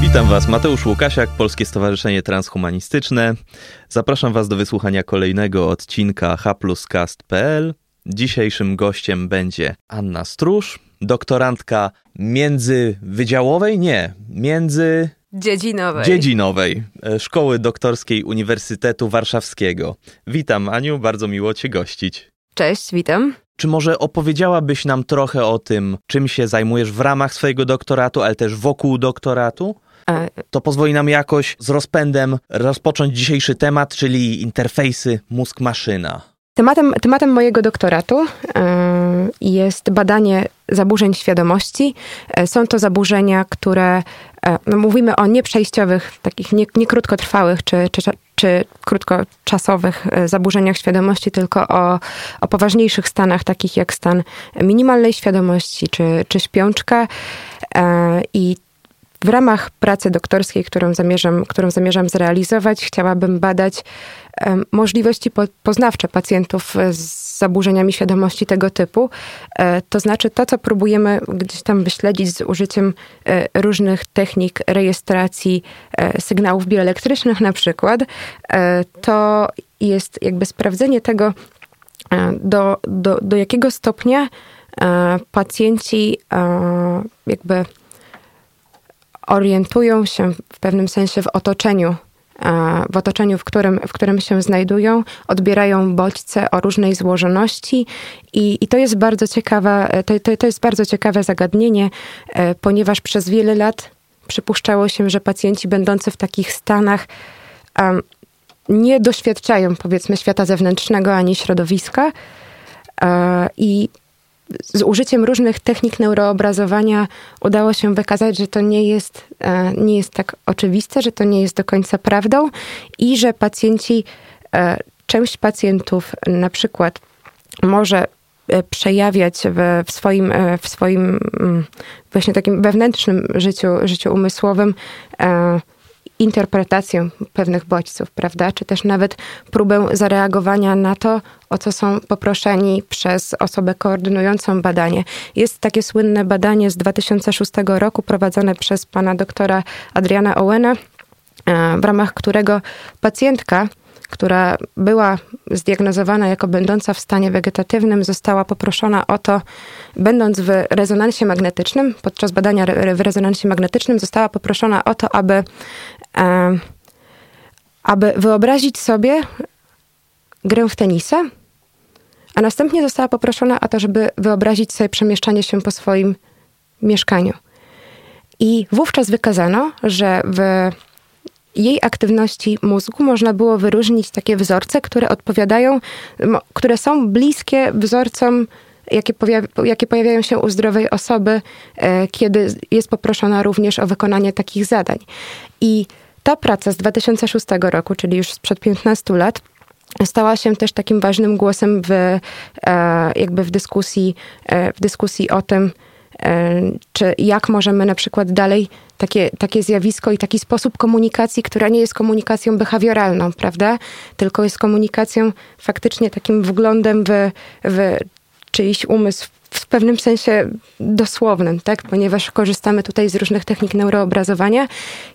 Witam Was, Mateusz Łukasiak, Polskie Stowarzyszenie Transhumanistyczne. Zapraszam Was do wysłuchania kolejnego odcinka hpluscast.pl. Dzisiejszym gościem będzie Anna Stróż, doktorantka międzywydziałowej? Nie, między... Dziedzinowej. Dziedzinowej Szkoły Doktorskiej Uniwersytetu Warszawskiego. Witam Aniu, bardzo miło Cię gościć. Cześć, witam. Czy może opowiedziałabyś nam trochę o tym, czym się zajmujesz w ramach swojego doktoratu, ale też wokół doktoratu? E, To pozwoli nam jakoś z rozpędem rozpocząć dzisiejszy temat, czyli interfejsy mózg-maszyna. Tematem, tematem mojego doktoratu e, jest badanie zaburzeń świadomości. E, Są to zaburzenia, które e, no mówimy o nieprzejściowych, takich nie, nie czy, czy, czy krótkoczasowych zaburzeniach świadomości, tylko o, o poważniejszych stanach, takich jak stan minimalnej świadomości czy, czy śpiączka. I w ramach pracy doktorskiej, którą zamierzam, którą zamierzam zrealizować, chciałabym badać możliwości po, poznawcze pacjentów e, z zaburzeniami świadomości tego typu. E, To znaczy to, co próbujemy gdzieś tam wyśledzić z użyciem e, różnych technik rejestracji sygnałów bioelektrycznych na przykład, to jest jakby sprawdzenie tego, do, do, do jakiego stopnia pacjenci jakby orientują się w pewnym sensie w otoczeniu, w otoczeniu, w którym, w którym się znajdują, odbierają bodźce o różnej złożoności i, i to jest bardzo ciekawe, to, to, to jest bardzo ciekawe zagadnienie, e, ponieważ przez wiele lat przypuszczało się, że pacjenci będący w takich stanach em, nie doświadczają powiedzmy świata zewnętrznego ani środowiska e, i z użyciem różnych technik neuroobrazowania udało się wykazać, że to nie jest, e, nie jest tak oczywiste, że to nie jest do końca prawdą i że pacjenci, e, część pacjentów na przykład może e, przejawiać w, w, swoim, w swoim mm, właśnie takim wewnętrznym życiu, życiu umysłowym interpretację pewnych bodźców, prawda? Czy też nawet próbę zareagowania na to, o co są poproszeni przez osobę koordynującą badanie. Jest takie słynne badanie z 2006 roku prowadzone przez pana doktora Adriana Owena, e, w ramach którego pacjentka, która była zdiagnozowana jako będąca w stanie wegetatywnym, została poproszona o to, będąc w rezonansie magnetycznym, podczas badania w rezonansie magnetycznym, została poproszona o to, aby, aby wyobrazić sobie grę w tenisa, a następnie została poproszona o to, żeby wyobrazić sobie przemieszczanie się po swoim mieszkaniu. I wówczas wykazano, że w jej aktywności mózgu można było wyróżnić takie wzorce, które odpowiadają, które są bliskie wzorcom, jakie, jakie pojawiają się u zdrowej osoby, e, kiedy jest poproszona również o wykonanie takich zadań. I ta praca z 2006 roku, czyli już sprzed 15 lat, stała się też takim ważnym głosem w, e, jakby w dyskusji, e, w dyskusji o tym, e, czy jak możemy na przykład dalej takie, takie zjawisko i taki sposób komunikacji, która nie jest komunikacją behawioralną, prawda? Tylko jest komunikacją faktycznie takim wglądem w, w czyjś umysł w pewnym sensie dosłownym, tak? Ponieważ korzystamy tutaj z różnych technik neuroobrazowania.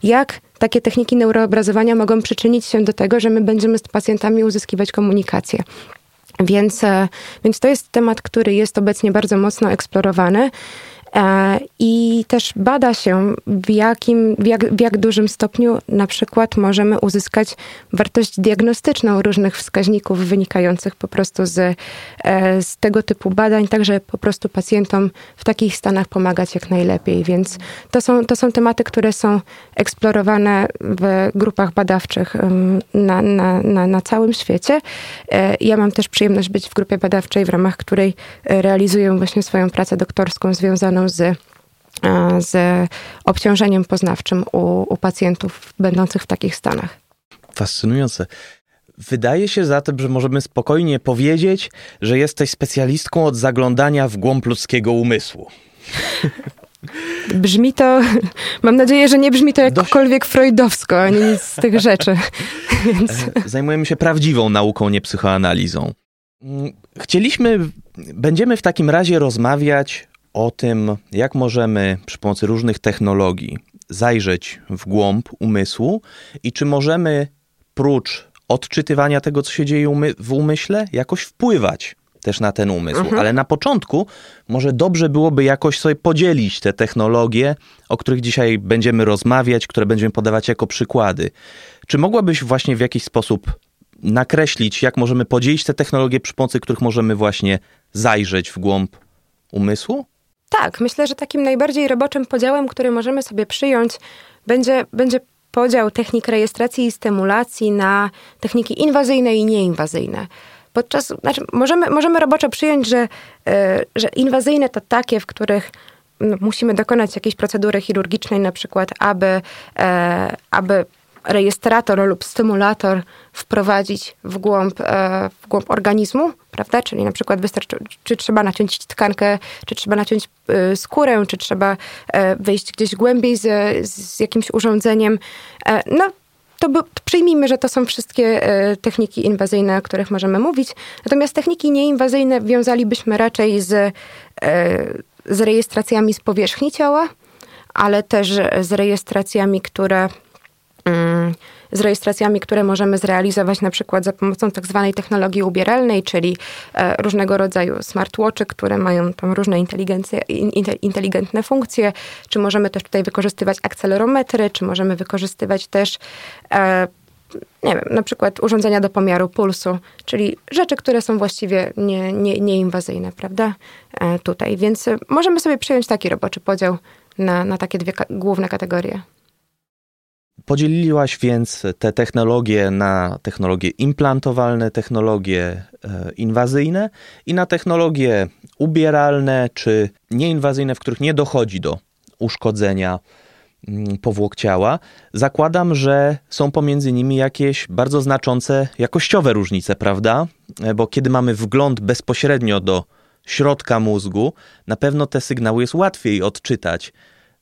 Jak takie techniki neuroobrazowania mogą przyczynić się do tego, że my będziemy z pacjentami uzyskiwać komunikację? Więc, e, więc to jest temat, który jest obecnie bardzo mocno eksplorowany. E, I też bada się, w, jakim, w, jak, w jak dużym stopniu na przykład możemy uzyskać wartość diagnostyczną różnych wskaźników wynikających po prostu z, e, z tego typu badań, tak żeby po prostu pacjentom w takich stanach pomagać jak najlepiej. Więc to są, to są tematy, które są eksplorowane w grupach badawczych na, na, na, na całym świecie. E, Ja mam też przyjemność być w grupie badawczej, w ramach której realizuję właśnie swoją pracę doktorską związaną z, e, z obciążeniem poznawczym u, u pacjentów będących w takich stanach. Fascynujące. Wydaje się zatem, że możemy spokojnie powiedzieć, że jesteś specjalistką od zaglądania w głąb ludzkiego umysłu. Brzmi to, mam nadzieję, że nie brzmi to jakkolwiek freudowsko, ani nic z tych rzeczy. Więc... Zajmujemy się prawdziwą nauką, nie psychoanalizą. Mm, chcieliśmy, będziemy w takim razie rozmawiać o tym, jak możemy przy pomocy różnych technologii zajrzeć w głąb umysłu i czy możemy prócz odczytywania tego, co się dzieje w umyśle, jakoś wpływać też na ten umysł. Mhm. Ale na początku może dobrze byłoby jakoś sobie podzielić te technologie, o których dzisiaj będziemy rozmawiać, które będziemy podawać jako przykłady. Czy mogłabyś właśnie w jakiś sposób nakreślić, jak możemy podzielić te technologie, przy pomocy których możemy właśnie zajrzeć w głąb umysłu? Tak, myślę, że takim najbardziej roboczym podziałem, który możemy sobie przyjąć, będzie, będzie podział technik rejestracji i stymulacji na techniki inwazyjne i nieinwazyjne. Podczas, znaczy możemy, możemy roboczo przyjąć, że, e, że inwazyjne to takie, w których musimy dokonać jakiejś procedury chirurgicznej, na przykład, aby, e, aby rejestrator lub stymulator wprowadzić w głąb, e, w głąb organizmu, prawda? Czyli na przykład wystarczy, czy trzeba naciąć tkankę, czy trzeba naciąć skórę, czy trzeba wyjść gdzieś głębiej z, z jakimś urządzeniem. No, to, by, przyjmijmy, że to są wszystkie e, techniki inwazyjne, o których możemy mówić. Natomiast techniki nieinwazyjne wiązalibyśmy raczej z, e, z rejestracjami z powierzchni ciała, ale też z rejestracjami, które z rejestracjami, które możemy zrealizować na przykład za pomocą tak zwanej technologii ubieralnej, czyli e, różnego rodzaju smartwatchy, które mają tam różne inteligentne funkcje, czy możemy też tutaj wykorzystywać akcelerometry, czy możemy wykorzystywać też e, nie wiem, na przykład urządzenia do pomiaru pulsu, czyli rzeczy, które są właściwie nie, nie, nieinwazyjne, prawda? E, tutaj. Więc możemy sobie przyjąć taki roboczy podział na, na takie dwie główne kategorie. Podzieliłaś więc te technologie na technologie implantowalne, technologie e, inwazyjne i na technologie ubieralne czy nieinwazyjne, w których nie dochodzi do uszkodzenia mm, powłok ciała. Zakładam, że są pomiędzy nimi jakieś bardzo znaczące jakościowe różnice, prawda? E, bo kiedy mamy wgląd bezpośrednio do środka mózgu, na pewno te sygnały jest łatwiej odczytać,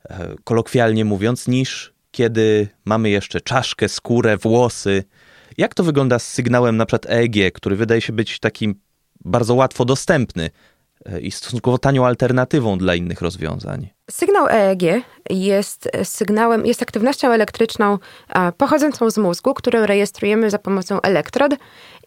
e, kolokwialnie mówiąc, niż kiedy mamy jeszcze czaszkę, skórę, włosy. Jak to wygląda z sygnałem na przykład EEG, który wydaje się być takim bardzo łatwo dostępny e, i stosunkowo tanią alternatywą dla innych rozwiązań? Sygnał EEG jest sygnałem, jest aktywnością elektryczną pochodzącą z mózgu, którą rejestrujemy za pomocą elektrod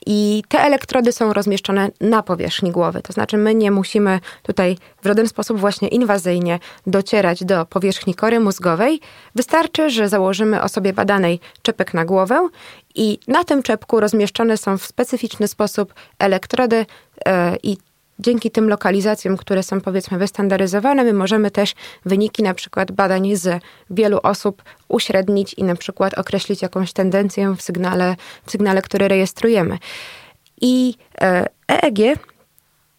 i te elektrody są rozmieszczone na powierzchni głowy. To znaczy, my nie musimy tutaj w żaden sposób właśnie inwazyjnie docierać do powierzchni kory mózgowej. Wystarczy, że założymy osobie badanej czepek na głowę i na tym czepku rozmieszczone są w specyficzny sposób elektrody e, i dzięki tym lokalizacjom, które są powiedzmy wystandaryzowane, my możemy też wyniki na przykład badań z wielu osób uśrednić i na przykład określić jakąś tendencję w sygnale, w sygnale który rejestrujemy. I EEG e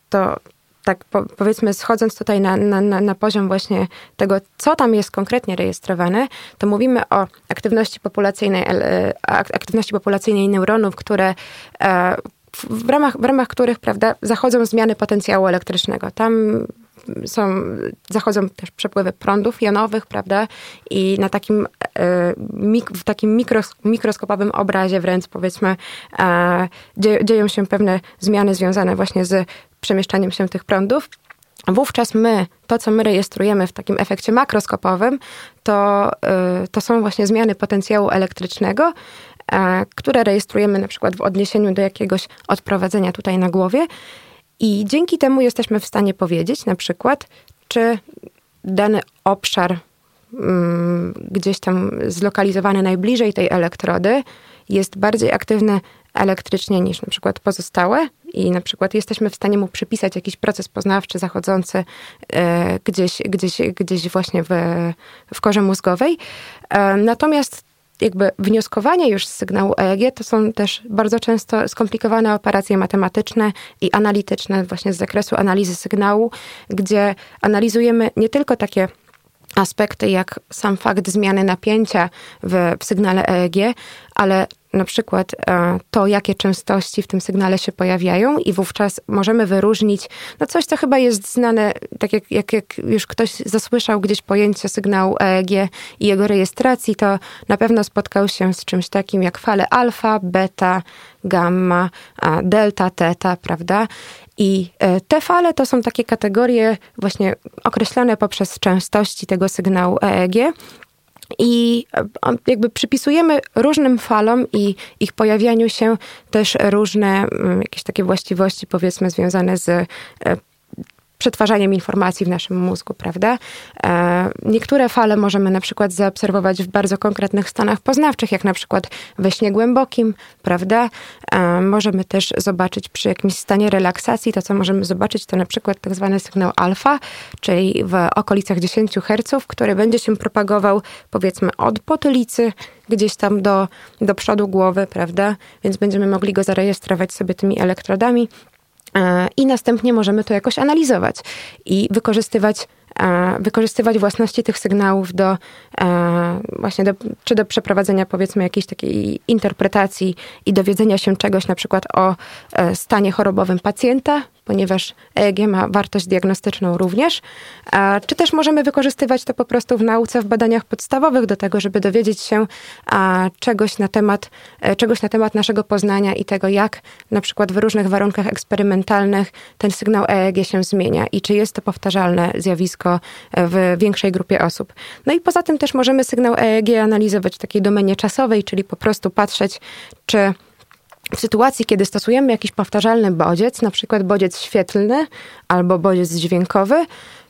to tak powiedzmy schodząc tutaj na, na, na, poziom właśnie tego, co tam jest konkretnie rejestrowane, to mówimy o aktywności populacyjnej, e, aktywności populacyjnej neuronów, które e, w ramach, w ramach których prawda, zachodzą zmiany potencjału elektrycznego. Tam są, zachodzą też przepływy prądów jonowych, prawda? I na takim, e, w takim mikros, mikroskopowym obrazie wręcz powiedzmy e, dzieją się pewne zmiany związane właśnie z przemieszczaniem się tych prądów. Wówczas my, to co my rejestrujemy w takim efekcie makroskopowym, to, e, to są właśnie zmiany potencjału elektrycznego, które rejestrujemy na przykład w odniesieniu do jakiegoś odprowadzenia tutaj na głowie. I dzięki temu jesteśmy w stanie powiedzieć na przykład, czy dany obszar mm, gdzieś tam zlokalizowany najbliżej tej elektrody jest bardziej aktywny elektrycznie niż na przykład pozostałe i na przykład jesteśmy w stanie mu przypisać jakiś proces poznawczy zachodzący e, gdzieś, gdzieś, gdzieś właśnie w, w korze mózgowej. E, natomiast jakby wnioskowanie już z sygnału EEG to są też bardzo często skomplikowane operacje matematyczne i analityczne właśnie z zakresu analizy sygnału, gdzie analizujemy nie tylko takie aspekty jak sam fakt zmiany napięcia w, w sygnale EEG, ale na przykład e, to, jakie częstości w tym sygnale się pojawiają i wówczas możemy wyróżnić no coś, co chyba jest znane, tak jak, jak, jak już ktoś zasłyszał gdzieś pojęcie sygnału EEG i jego rejestracji, to na pewno spotkał się z czymś takim jak fale alfa, beta, gamma, delta, teta, prawda? I e, te fale to są takie kategorie właśnie określone poprzez częstości tego sygnału EEG, i jakby przypisujemy różnym falom i ich pojawianiu się też różne mm, jakieś takie właściwości, powiedzmy, związane z e, przetwarzaniem informacji w naszym mózgu, prawda? E, niektóre fale możemy na przykład zaobserwować w bardzo konkretnych stanach poznawczych, jak na przykład we śnie głębokim, prawda? E, możemy też zobaczyć przy jakimś stanie relaksacji, to co możemy zobaczyć to na przykład tak zwany sygnał alfa, czyli w okolicach 10 Hz, który będzie się propagował powiedzmy od potylicy gdzieś tam do, do przodu głowy, prawda? Więc będziemy mogli go zarejestrować sobie tymi elektrodami i następnie możemy to jakoś analizować i wykorzystywać E, wykorzystywać własności tych sygnałów do e, właśnie do, czy do przeprowadzenia powiedzmy jakiejś takiej interpretacji i dowiedzenia się czegoś na przykład o e, stanie chorobowym pacjenta, ponieważ EEG ma wartość diagnostyczną również, czy też możemy wykorzystywać to po prostu w nauce, w badaniach podstawowych do tego, żeby dowiedzieć się czegoś na temat, czegoś na temat naszego poznania i tego, jak na przykład w różnych warunkach eksperymentalnych ten sygnał EEG się zmienia i czy jest to powtarzalne zjawisko w większej grupie osób. No i poza tym też możemy sygnał EEG analizować w takiej domenie czasowej, czyli po prostu patrzeć, czy w sytuacji, kiedy stosujemy jakiś powtarzalny bodziec, na przykład bodziec świetlny albo bodziec dźwiękowy,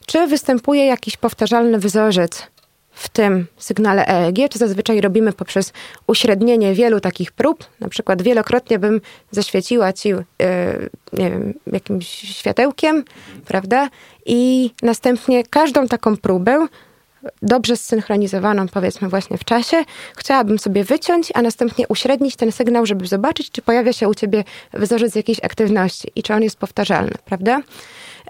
czy występuje jakiś powtarzalny wzorzec w tym sygnale EEG, czy zazwyczaj robimy poprzez uśrednienie wielu takich prób. Na przykład wielokrotnie bym zaświeciła ci, yy, nie wiem, jakimś światełkiem, prawda? I następnie każdą taką próbę dobrze zsynchronizowaną, powiedzmy właśnie w czasie, chciałabym sobie wyciąć, a następnie uśrednić ten sygnał, żeby zobaczyć, czy pojawia się u ciebie wzorzec jakiejś aktywności i czy on jest powtarzalny, prawda?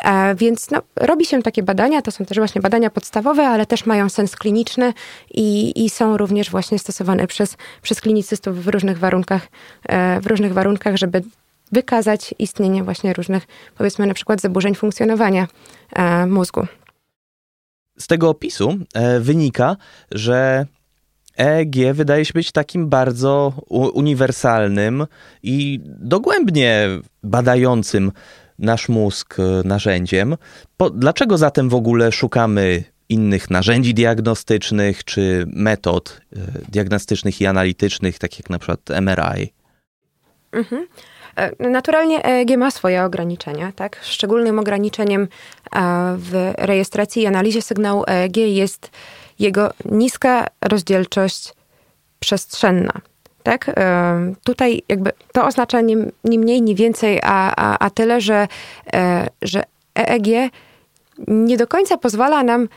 E, więc no, robi się takie badania, to są też właśnie badania podstawowe, ale też mają sens kliniczny i, i są również właśnie stosowane przez, przez klinicystów w różnych warunkach, e, w różnych warunkach, żeby wykazać istnienie właśnie różnych, powiedzmy na przykład zaburzeń funkcjonowania e, mózgu. Z tego opisu wynika, że EEG wydaje się być takim bardzo uniwersalnym i dogłębnie badającym nasz mózg e, narzędziem. Po, dlaczego zatem w ogóle szukamy innych narzędzi diagnostycznych czy metod e, diagnostycznych i analitycznych, takich jak na przykład MRI? Mhm. E, naturalnie EEG ma swoje ograniczenia, tak? Szczególnym ograniczeniem w rejestracji i analizie sygnału EEG jest jego niska rozdzielczość przestrzenna. Tak? Tutaj jakby to oznacza nie, nie mniej, nie więcej, a, a, a tyle, że, e, że EEG nie do końca pozwala nam e,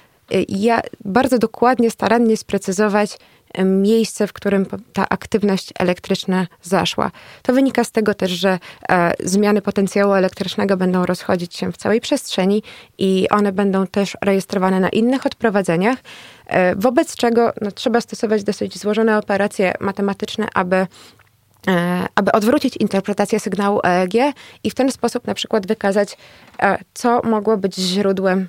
ja bardzo dokładnie, starannie sprecyzować miejsce, w którym ta aktywność elektryczna zaszła. To wynika z tego też, że e, zmiany potencjału elektrycznego będą rozchodzić się w całej przestrzeni i one będą też rejestrowane na innych odprowadzeniach, e, wobec czego no, trzeba stosować dosyć złożone operacje matematyczne, aby e, aby odwrócić interpretację sygnału EEG i w ten sposób na przykład wykazać, co mogło być źródłem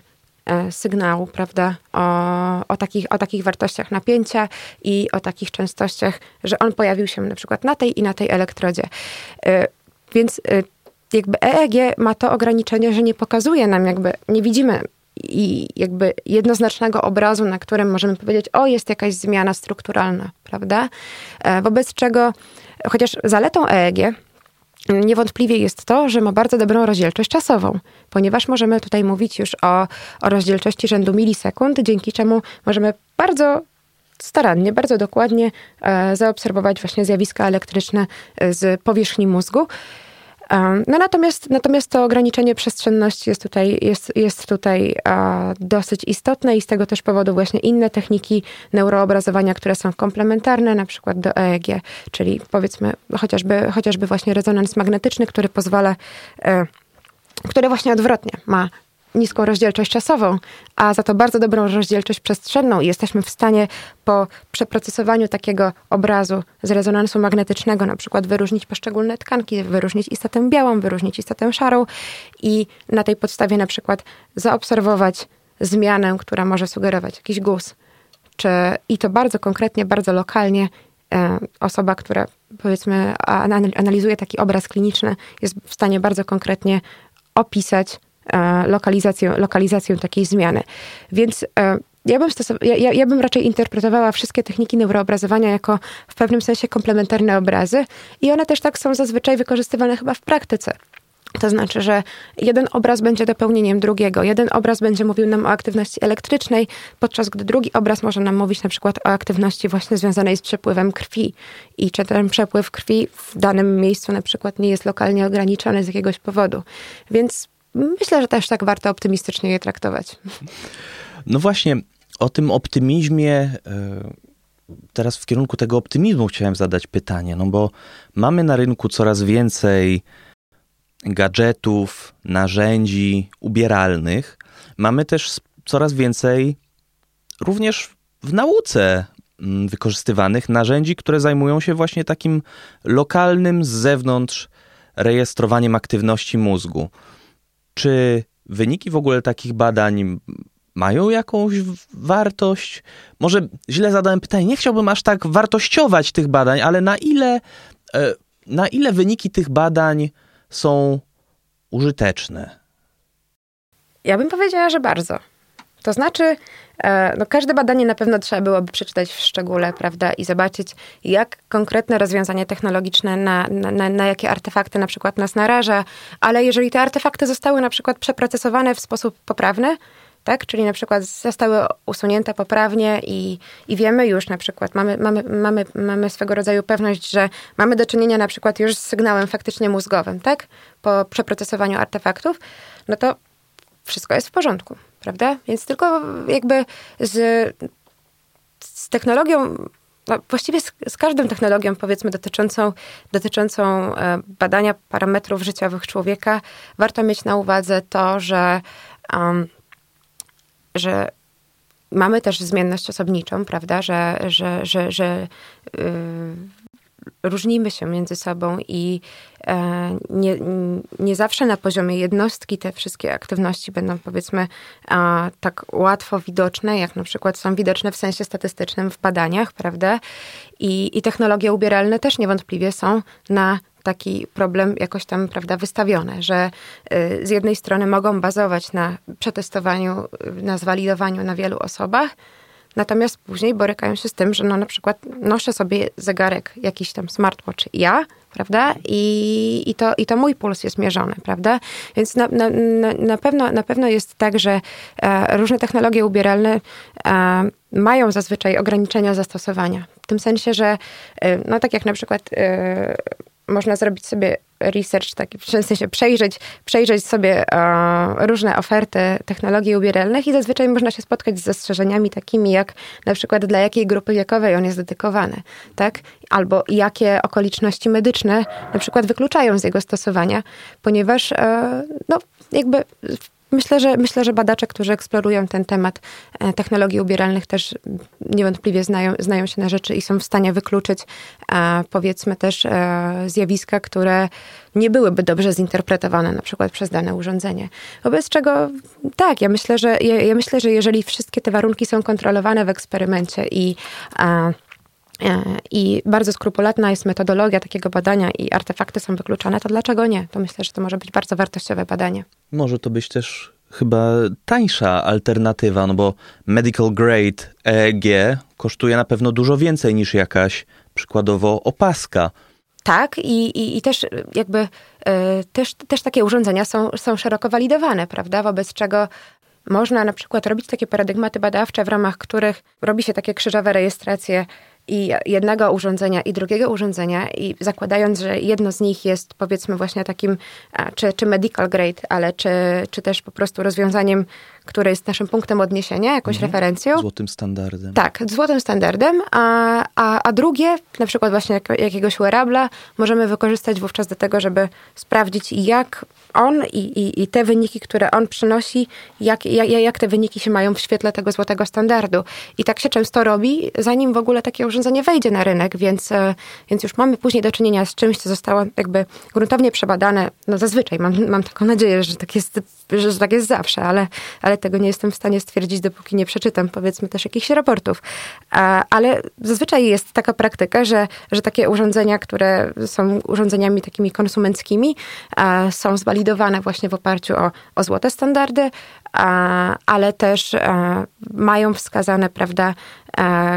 sygnału, prawda, o, o, takich, o takich wartościach napięcia i o takich częstościach, że on pojawił się na przykład na tej i na tej elektrodzie. E, więc e, jakby EEG ma to ograniczenie, że nie pokazuje nam jakby, nie widzimy i jakby jednoznacznego obrazu, na którym możemy powiedzieć, o, jest jakaś zmiana strukturalna, prawda? Wobec czego, chociaż zaletą EEG Niewątpliwie jest to, że ma bardzo dobrą rozdzielczość czasową, ponieważ możemy tutaj mówić już o, o rozdzielczości rzędu milisekund, dzięki czemu możemy bardzo starannie, bardzo dokładnie e, zaobserwować właśnie zjawiska elektryczne z powierzchni mózgu. No natomiast, natomiast to ograniczenie przestrzenności jest tutaj, jest, jest tutaj dosyć istotne i z tego też powodu właśnie inne techniki neuroobrazowania, które są komplementarne, na przykład do EEG, czyli powiedzmy chociażby, chociażby właśnie rezonans magnetyczny, który pozwala, e, który właśnie odwrotnie ma niską rozdzielczość czasową, a za to bardzo dobrą rozdzielczość przestrzenną i jesteśmy w stanie po przeprocesowaniu takiego obrazu z rezonansu magnetycznego na przykład wyróżnić poszczególne tkanki, wyróżnić istotę białą, wyróżnić istotę szarą i na tej podstawie na przykład zaobserwować zmianę, która może sugerować jakiś guz. Czy, I to bardzo konkretnie, bardzo lokalnie e, osoba, która powiedzmy analizuje taki obraz kliniczny, jest w stanie bardzo konkretnie opisać e, lokalizację, lokalizację takiej zmiany. Więc e, ja bym, ja, ja bym raczej interpretowała wszystkie techniki neuroobrazowania jako w pewnym sensie komplementarne obrazy i one też tak są zazwyczaj wykorzystywane chyba w praktyce. To znaczy, że jeden obraz będzie dopełnieniem drugiego. Jeden obraz będzie mówił nam o aktywności elektrycznej, podczas gdy drugi obraz może nam mówić na przykład o aktywności właśnie związanej z przepływem krwi. I czy ten przepływ krwi w danym miejscu na przykład nie jest lokalnie ograniczony z jakiegoś powodu. Więc myślę, że też tak warto optymistycznie je traktować. No właśnie, o tym optymizmie. E, teraz w kierunku tego optymizmu chciałem zadać pytanie, no bo mamy na rynku coraz więcej gadżetów, narzędzi ubieralnych, mamy też coraz więcej również w nauce mm, wykorzystywanych narzędzi, które zajmują się właśnie takim lokalnym z zewnątrz rejestrowaniem aktywności mózgu. Czy wyniki w ogóle takich badań mają jakąś wartość? Może źle zadałem pytanie, nie chciałbym aż tak wartościować tych badań, ale na ile, e, na ile wyniki tych badań są użyteczne? Ja bym powiedziała, że bardzo. To znaczy, e, no każde badanie na pewno trzeba byłoby przeczytać w szczególe, prawda, i zobaczyć, jak konkretne rozwiązanie technologiczne, na, na, na jakie artefakty na przykład nas naraża, ale jeżeli te artefakty zostały na przykład przeprocesowane w sposób poprawny, tak? Czyli na przykład zostały usunięte poprawnie i, i wiemy już na przykład, mamy, mamy, mamy, mamy swego rodzaju pewność, że mamy do czynienia na przykład już z sygnałem faktycznie mózgowym, tak? Po przeprocesowaniu artefaktów, no to wszystko jest w porządku, prawda? Więc tylko jakby z, z technologią no właściwie z, z, każdą technologią, powiedzmy, dotyczącą, dotyczącą e, badania parametrów życiowych człowieka, warto mieć na uwadze to, że um, że mamy też zmienność osobniczą, prawda, że, że, że, że yy, różnimy się między sobą i e, nie, nie zawsze na poziomie jednostki te wszystkie aktywności będą powiedzmy tak łatwo widoczne, jak na przykład są widoczne w sensie statystycznym w badaniach, prawda? I, i technologie ubieralne też niewątpliwie są na taki problem jakoś tam, prawda, wystawione, że y, z jednej strony mogą bazować na przetestowaniu, na zwalidowaniu na wielu osobach, natomiast później borykają się z tym, że no na przykład noszę sobie zegarek, jakiś tam smartwatch ja, prawda, i, i, to, i to mój puls jest mierzony, prawda, więc na, na, na, pewno, na pewno jest tak, że e, różne technologie ubieralne e, mają zazwyczaj ograniczenia zastosowania. W tym sensie, że e, no tak jak na przykład e, można zrobić sobie research, taki, w sensie przejrzeć, przejrzeć sobie e, różne oferty technologii ubieralnych i zazwyczaj można się spotkać z zastrzeżeniami takimi jak na przykład dla jakiej grupy wiekowej on jest dedykowany, tak? Albo jakie okoliczności medyczne na przykład wykluczają z jego stosowania, ponieważ e, no jakby Myślę, że myślę, że badacze, którzy eksplorują ten temat e, technologii ubieralnych też niewątpliwie znają, znają się na rzeczy i są w stanie wykluczyć e, powiedzmy też e, zjawiska, które nie byłyby dobrze zinterpretowane na przykład przez dane urządzenie. Wobec czego tak, ja myślę, że ja, ja myślę, że jeżeli wszystkie te warunki są kontrolowane w eksperymencie i i bardzo skrupulatna jest metodologia takiego badania i artefakty są wykluczone, to dlaczego nie? To myślę, że to może być bardzo wartościowe badanie. Może to być też chyba tańsza alternatywa, no bo medical grade EEG kosztuje na pewno dużo więcej niż jakaś przykładowo opaska. Tak, i, i, i też jakby e, też, też takie urządzenia są, są szeroko walidowane, prawda? Wobec czego można na przykład robić takie paradygmaty badawcze, w ramach których robi się takie krzyżowe rejestracje i jednego urządzenia i drugiego urządzenia i zakładając, że jedno z nich jest powiedzmy właśnie takim czy, czy medical grade, ale czy, czy też po prostu rozwiązaniem, które jest naszym punktem odniesienia, jakąś mhm. referencją. Złotym standardem. Tak, złotym standardem, a, a, a drugie, na przykład właśnie jak, jakiegoś wearabla, możemy wykorzystać wówczas do tego, żeby sprawdzić, jak on i, i, i te wyniki, które on przynosi, jak, jak, jak te wyniki się mają w świetle tego złotego standardu. I tak się często robi, zanim w ogóle takie urządzenie wejdzie na rynek, więc, e, więc już mamy później do czynienia z czymś, co zostało jakby gruntownie przebadane. No zazwyczaj, mam, mam taką nadzieję, że tak jest, że tak jest zawsze, ale, ale tego nie jestem w stanie stwierdzić, dopóki nie przeczytam, powiedzmy, też jakichś raportów. Ale zazwyczaj jest taka praktyka, że, że takie urządzenia, które są urządzeniami takimi konsumenckimi, są zwalidowane właśnie w oparciu o, o złote standardy, ale też mają wskazane, prawda,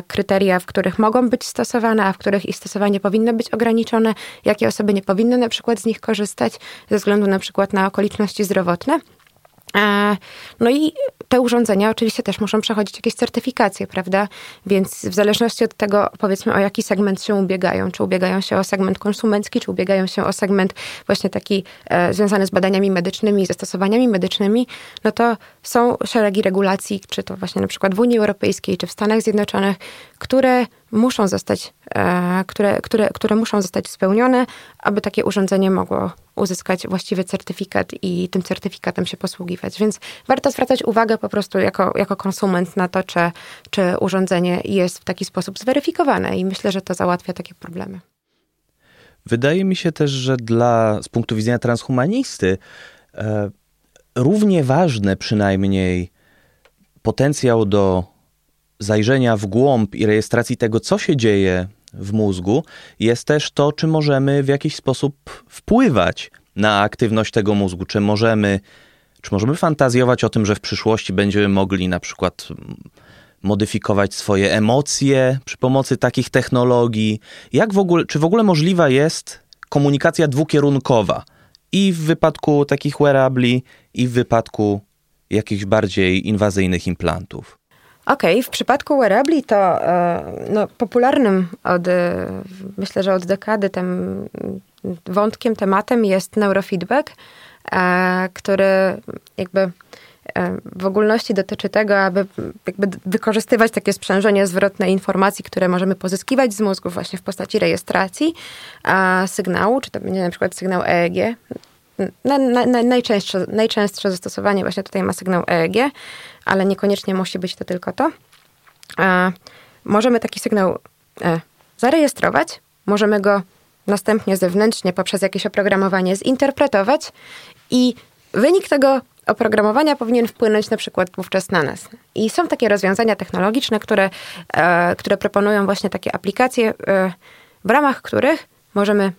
kryteria, w których mogą być stosowane, a w których ich stosowanie powinno być ograniczone, jakie osoby nie powinny na przykład z nich korzystać ze względu na przykład na okoliczności zdrowotne. E, no i te urządzenia oczywiście też muszą przechodzić jakieś certyfikacje, prawda? Więc w zależności od tego, powiedzmy, o jaki segment się ubiegają, czy ubiegają się o segment konsumencki, czy ubiegają się o segment właśnie taki e, związany z badaniami medycznymi, ze stosowaniami medycznymi, no to są szeregi regulacji, czy to właśnie na przykład w Unii Europejskiej, czy w Stanach Zjednoczonych, które muszą zostać, e, które, które, które muszą zostać spełnione, aby takie urządzenie mogło uzyskać właściwy certyfikat i tym certyfikatem się posługiwać. Więc warto zwracać uwagę po prostu jako, jako konsument na to, czy, czy urządzenie jest w taki sposób zweryfikowane i myślę, że to załatwia takie problemy. Wydaje mi się też, że dla, z punktu widzenia transhumanisty, e, równie ważne przynajmniej potencjał do zajrzenia w głąb i rejestracji tego, co się dzieje w mózgu, jest też to, czy możemy w jakiś sposób wpływać na aktywność tego mózgu, czy możemy, czy możemy fantazjować o tym, że w przyszłości będziemy mogli na przykład modyfikować swoje emocje przy pomocy takich technologii. Jak w ogóle, czy w ogóle możliwa jest komunikacja dwukierunkowa i w wypadku takich wearabli, i w wypadku jakichś bardziej inwazyjnych implantów? Okej, okay, w przypadku wearabli to e, no, popularnym od, e, myślę, że od dekady tym wątkiem, tematem jest neurofeedback, e, który jakby w ogólności dotyczy tego, aby wykorzystywać takie sprzężenie zwrotne informacji, które możemy pozyskiwać z mózgu właśnie w postaci rejestracji sygnału, czy to będzie na przykład sygnał EEG. Na, na, najczęstsze, najczęstsze zastosowanie właśnie tutaj ma sygnał EEG, ale niekoniecznie musi być to tylko to. Możemy taki sygnał e, zarejestrować, możemy go następnie zewnętrznie poprzez jakieś oprogramowanie zinterpretować i wynik tego oprogramowania powinien wpłynąć na przykład wówczas na nas. I są takie rozwiązania technologiczne, które, e, które proponują właśnie takie aplikacje, e, w ramach których możemy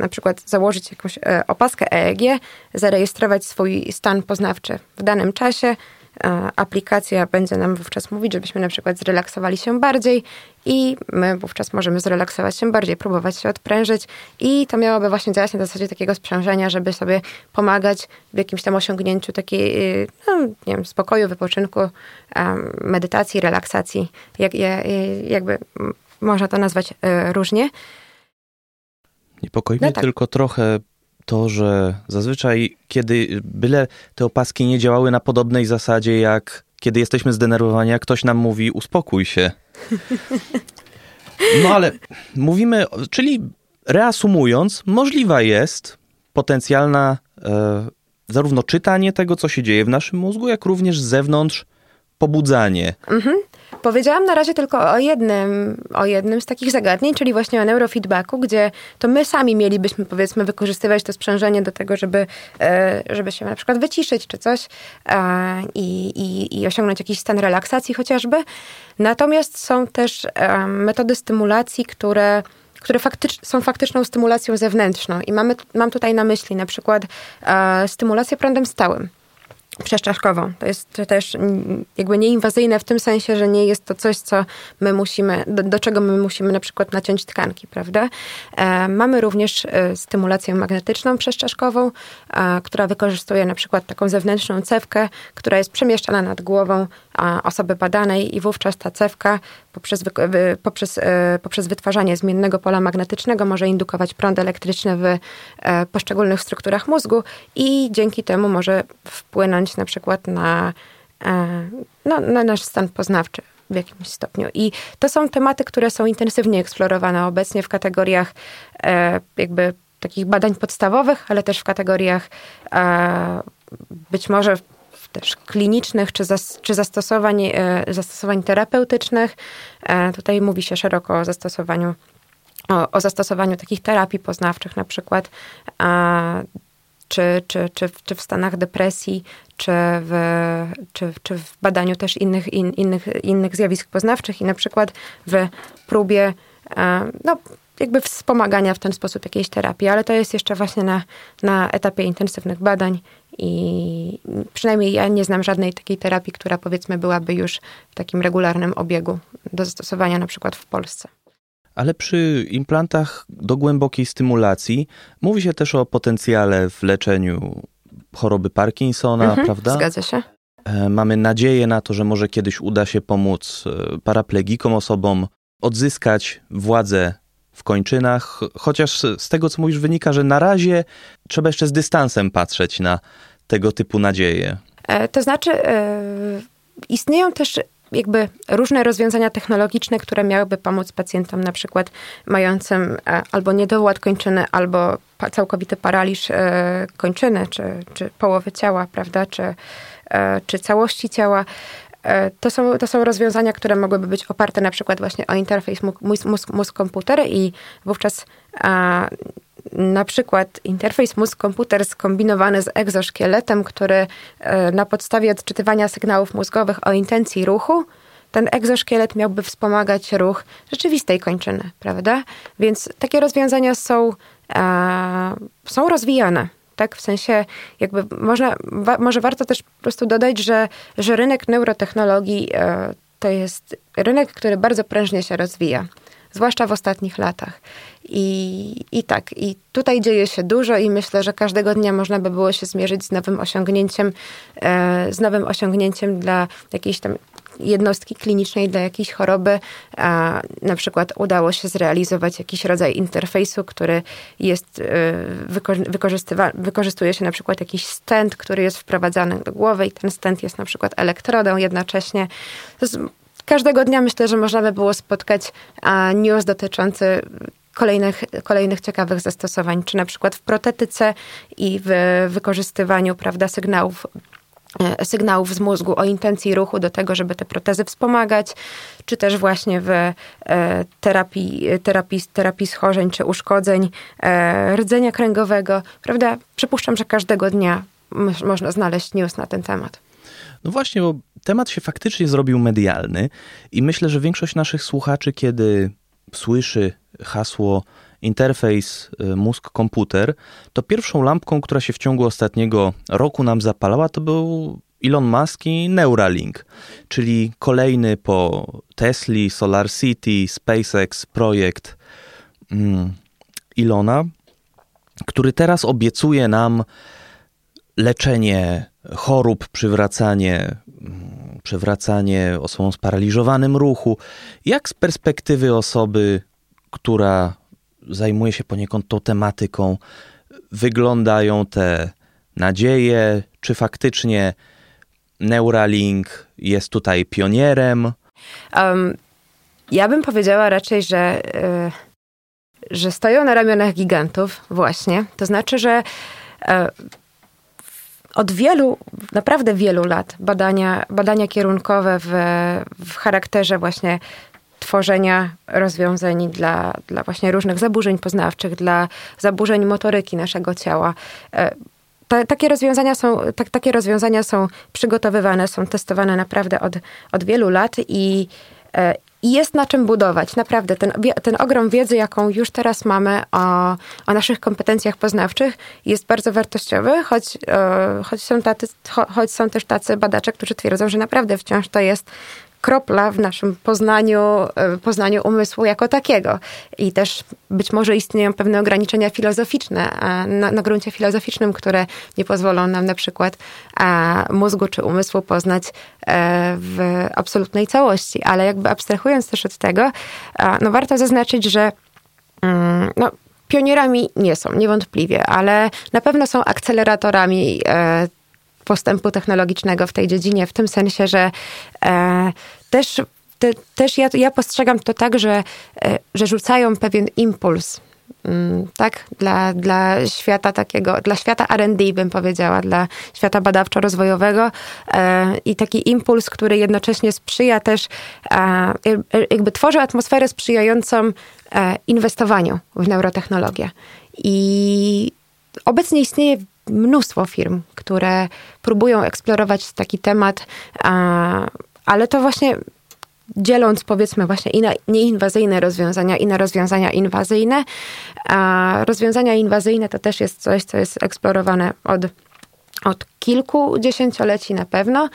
na przykład założyć jakąś opaskę EEG, zarejestrować swój stan poznawczy w danym czasie, aplikacja będzie nam wówczas mówić, żebyśmy na przykład zrelaksowali się bardziej i my wówczas możemy zrelaksować się bardziej, próbować się odprężyć i to miałoby właśnie działać na zasadzie takiego sprzężenia, żeby sobie pomagać w jakimś tam osiągnięciu takiej, y, no, nie wiem, spokoju, wypoczynku, medytacji, relaksacji, jak, jakby można to nazwać różnie. Niepokoi no mnie tak. tylko trochę to, że zazwyczaj, kiedy byle te opaski nie działały na podobnej zasadzie, jak kiedy jesteśmy zdenerwowani, jak ktoś nam mówi, uspokój się. No ale mówimy, czyli reasumując, możliwa jest potencjalna e, zarówno czytanie tego, co się dzieje w naszym mózgu, jak również z zewnątrz pobudzanie. Mhm. Powiedziałam na razie tylko o jednym, o jednym z takich zagadnień, czyli właśnie o neurofeedbacku, gdzie to my sami mielibyśmy powiedzmy wykorzystywać to sprzężenie do tego, żeby, e, żeby się na przykład wyciszyć czy coś e, i, i, i osiągnąć jakiś stan relaksacji chociażby. Natomiast są też e, metody stymulacji, które które faktycz, są faktyczną stymulacją zewnętrzną. I mamy, mam tutaj na myśli na przykład stymulację prądem stałym przeszczaszkową. To jest też jakby nieinwazyjne w tym sensie, że nie jest to coś, co my musimy, do, do czego my musimy na przykład naciąć tkanki, prawda? E, mamy również e, stymulację magnetyczną przeszczaszkową, e, która wykorzystuje na przykład taką zewnętrzną cewkę, która jest przemieszczana nad głową osoby badanej i wówczas ta cewka poprzez, poprzez, e, poprzez wytwarzanie zmiennego pola magnetycznego może indukować prąd elektryczny w e, poszczególnych strukturach mózgu i dzięki temu może wpłynąć na przykład na, no, na nasz stan poznawczy w jakimś stopniu. I to są tematy, które są intensywnie eksplorowane obecnie w kategoriach jakby takich badań podstawowych, ale też w kategoriach być może też klinicznych czy, zas, czy zastosowań, e, zastosowań terapeutycznych. E, tutaj mówi się szeroko o zastosowaniu, o, o zastosowaniu takich terapii poznawczych na przykład, czy, czy, czy, czy w stanach depresji, czy w, czy, czy w badaniu też innych, in, innych, innych zjawisk poznawczych i na przykład w próbie e, no, jakby wspomagania w ten sposób jakiejś terapii, ale to jest jeszcze właśnie na, na etapie intensywnych badań i przynajmniej ja nie znam żadnej takiej terapii, która powiedzmy byłaby już w takim regularnym obiegu do zastosowania na przykład w Polsce. Ale przy implantach do głębokiej stymulacji mówi się też o potencjale w leczeniu choroby Parkinsona, mhm, prawda? Zgadza się. E, mamy nadzieję na to, że może kiedyś uda się pomóc e, paraplegikom, osobom odzyskać władzę w kończynach, chociaż z tego, co mówisz, wynika, że na razie trzeba jeszcze z dystansem patrzeć na tego typu nadzieje. E, to znaczy, e, istnieją też jakby różne rozwiązania technologiczne, które miałyby pomóc pacjentom na przykład mającym e, albo niedoład kończyny, albo całkowity paraliż kończyny, czy, czy połowy ciała, prawda, czy, czy całości ciała. To są, to są rozwiązania, które mogłyby być oparte na przykład właśnie o interfejs mózg-komputer i wówczas na przykład interfejs mózg-komputer skombinowany z egzoszkieletem, który e, na podstawie odczytywania sygnałów mózgowych o intencji ruchu, ten egzoszkielet miałby wspomagać ruch rzeczywistej kończyny, prawda? Więc takie rozwiązania są, a, są rozwijane tak? W sensie jakby można, wa, może warto też po prostu dodać, że, że rynek neurotechnologii e, to jest rynek, który bardzo prężnie się rozwija zwłaszcza w ostatnich latach. I, I tak, i tutaj dzieje się dużo i myślę, że każdego dnia można by było się zmierzyć z nowym osiągnięciem, e, z nowym osiągnięciem dla jakiejś tam jednostki klinicznej dla jakiejś choroby. A na przykład udało się zrealizować jakiś rodzaj interfejsu, który jest e, wykorzystywa- wykorzystuje się na przykład jakiś stent, który jest wprowadzany do głowy i ten stent jest na przykład elektrodą jednocześnie. To jest każdego dnia myślę, że można by było spotkać news dotyczący kolejnych, kolejnych ciekawych zastosowań, czy na przykład w protetyce i w wykorzystywaniu prawda, sygnałów e, sygnałów z mózgu o intencji ruchu do tego, żeby te protezy wspomagać, czy też właśnie w e, terapii, terapii, terapii schorzeń czy uszkodzeń e, rdzenia kręgowego, prawda? Przypuszczam, że każdego dnia można znaleźć news na ten temat. No właśnie, bo temat się faktycznie zrobił medialny i myślę, że większość naszych słuchaczy, kiedy słyszy hasło interfejs y, mózg-komputer, to pierwszą lampką, która się w ciągu ostatniego roku nam zapalała, to był Elon Musk i Neuralink, czyli kolejny po Tesli, SolarCity, SpaceX projekt mm, Ilona, który teraz obiecuje nam leczenie chorób, przywracanie, przywracanie osobom sparaliżowanym ruchu. Jak z perspektywy osoby, która zajmuje się poniekąd tą tematyką, wyglądają te nadzieje? Czy faktycznie Neuralink jest tutaj pionierem? Um, ja bym powiedziała raczej, że, yy, że stoją na ramionach gigantów, właśnie. To znaczy, że yy, od wielu, naprawdę wielu lat badania, badania kierunkowe w, w charakterze właśnie tworzenia rozwiązań dla, dla właśnie różnych zaburzeń poznawczych, dla zaburzeń motoryki naszego ciała. E, ta, takie, rozwiązania są, ta, takie rozwiązania są przygotowywane, są testowane naprawdę od, od wielu lat i, e, i jest na czym budować. Naprawdę, ten, ten ogrom wiedzy, jaką już teraz mamy o, o naszych kompetencjach poznawczych, jest bardzo wartościowy, choć, e, choć, są tacy, choć są też tacy badacze, którzy twierdzą, że naprawdę wciąż to jest kropla w naszym poznaniu, e, poznaniu umysłu jako takiego. I też być może istnieją pewne ograniczenia filozoficzne na, na gruncie filozoficznym, które nie pozwolą nam na przykład mózgu czy umysłu poznać e, w absolutnej całości. Ale jakby abstrahując też od tego, no warto zaznaczyć, że mm, no, pionierami nie są, niewątpliwie, ale na pewno są akceleratorami e, postępu technologicznego w tej dziedzinie, w tym sensie, że e, też, te, też ja, ja postrzegam to tak, że, e, że rzucają pewien impuls Mm, tak, dla, dla świata takiego, dla świata R&D bym powiedziała, dla świata badawczo-rozwojowego e, i taki impuls, który jednocześnie sprzyja też, jakby tworzy atmosferę sprzyjającą e, inwestowaniu w neurotechnologię. I obecnie istnieje mnóstwo firm, które próbują eksplorować taki temat, ale to właśnie dzieląc powiedzmy właśnie i na nieinwazyjne rozwiązania i na rozwiązania inwazyjne. A rozwiązania inwazyjne to też jest coś, co jest eksplorowane od od kilku dziesięcioleci na pewno,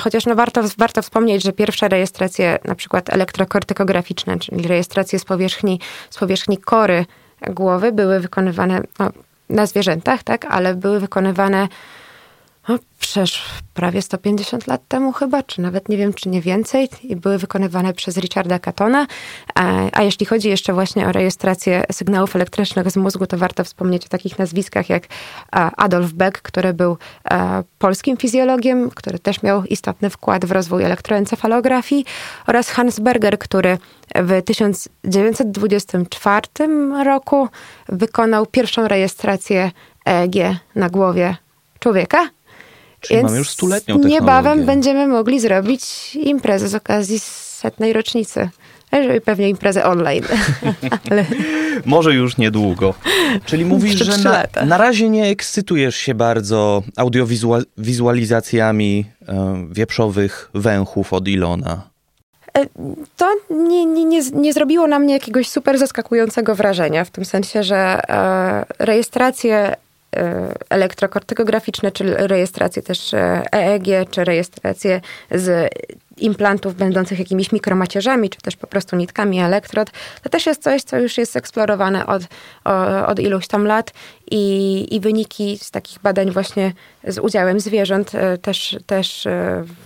chociaż no warto, warto wspomnieć, że pierwsze rejestracje na przykład elektrokortykograficzne, czyli rejestracje z powierzchni, z powierzchni kory głowy były wykonywane no, na zwierzętach, tak, ale były wykonywane no, przecież prawie 150 lat temu chyba, czy nawet nie wiem, czy nie więcej, i były wykonywane przez Richarda Catona. A, jeśli chodzi jeszcze właśnie o rejestrację sygnałów elektrycznych z mózgu, to warto wspomnieć o takich nazwiskach jak Adolf Beck, który był polskim fizjologiem, który też miał istotny wkład w rozwój elektroencefalografii oraz Hans Berger, który w 1924 roku wykonał pierwszą rejestrację EEG na głowie człowieka. Czyli Więc mamy już stuletnią technologię. Niebawem będziemy mogli zrobić imprezę z okazji setnej rocznicy. Pewnie imprezę online. Ale... Może już niedługo. Czyli mówisz, że na, na, razie nie ekscytujesz się bardzo audiowizualizacjami e, wieprzowych węchów od Ilona. E, to nie, nie, nie, nie, zrobiło na mnie jakiegoś super zaskakującego wrażenia, w tym sensie, że e, rejestracje elektrokortykograficzne, czy rejestrację też EEG, e czy rejestrację z implantów będących jakimiś mikromacierzami, czy też po prostu nitkami elektrod. To też jest coś, co już jest eksplorowane od, od iluś tam lat i, i wyniki z takich badań właśnie z udziałem zwierząt e, też, też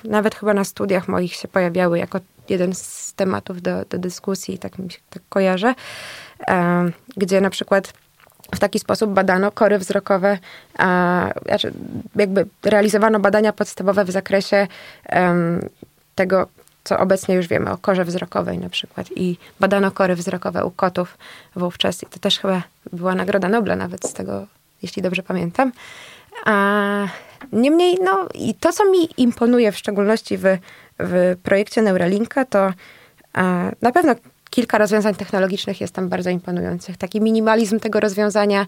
nawet chyba na studiach moich się pojawiały jako jeden z tematów do, do dyskusji, tak mi się tak kojarzę, gdzie na przykład w taki sposób badano kory wzrokowe, a, znaczy jakby realizowano badania podstawowe w zakresie um, tego, co obecnie już wiemy o korze wzrokowej na przykład i badano kory wzrokowe u kotów wówczas i to też chyba była Nagroda Nobla nawet z tego, jeśli dobrze pamiętam. A niemniej, no i to, co mi imponuje w szczególności w, w projekcie Neuralinka, to a, na pewno kilka rozwiązań technologicznych jest tam bardzo imponujących. Taki minimalizm tego rozwiązania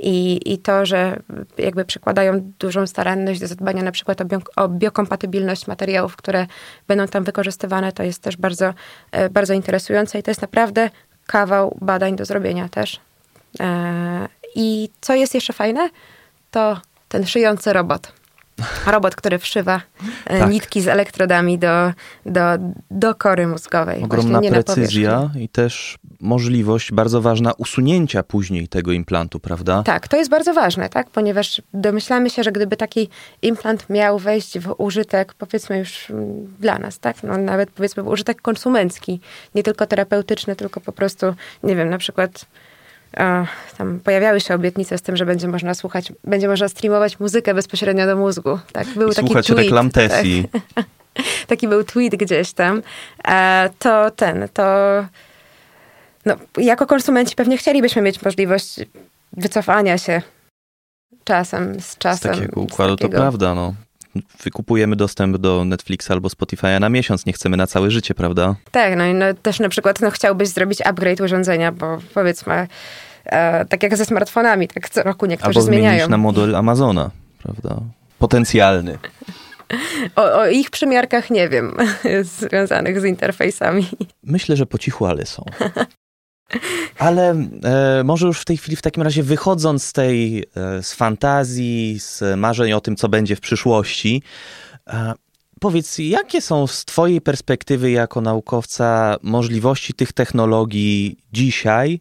i, i to, że jakby przykładają dużą staranność do zadbania na przykład o, bio, o biokompatybilność materiałów, które będą tam wykorzystywane, to jest też bardzo, e, bardzo interesujące i to jest naprawdę kawał badań do zrobienia też. E, I co jest jeszcze fajne, to ten szyjący robot robot, który wszywa e, tak. nitki z elektrodami do, do, do kory mózgowej. Ogromna precyzja i też możliwość bardzo ważna usunięcia później tego implantu, prawda? Tak, to jest bardzo ważne, tak? ponieważ domyślamy się, że gdyby taki implant miał wejść w użytek, powiedzmy już mm, dla nas, tak? no, nawet powiedzmy w użytek konsumencki, nie tylko terapeutyczny, tylko po prostu, nie wiem, na przykład tam pojawiały się obietnice z tym, że będzie można słuchać, będzie można streamować muzykę bezpośrednio do mózgu. Tak, był I taki słuchać tweet, reklam Tessi. Tak. taki był tweet gdzieś tam. E, to ten, to no, jako konsumenci pewnie chcielibyśmy mieć możliwość wycofania się czasem, z czasem. Z takiego układu, z takiego... to prawda, no wykupujemy dostęp do Netflixa albo Spotify'a na miesiąc, nie chcemy na całe życie, prawda? Tak, no i no, też na przykład no, chciałbyś zrobić upgrade urządzenia, bo powiedzmy, e, tak jak ze smartfonami, tak co roku niektórzy albo zmieniają. Albo na model Amazona, prawda? Potencjalny. O, o, ich przymiarkach nie wiem, związanych z interfejsami. Myślę, że po cichu, ale są. Ale e, może już w tej chwili, w takim razie, wychodząc z tej, e, z fantazji, z marzeń o tym, co będzie w przyszłości, e, powiedz, jakie są z Twojej perspektywy jako naukowca możliwości tych technologii dzisiaj?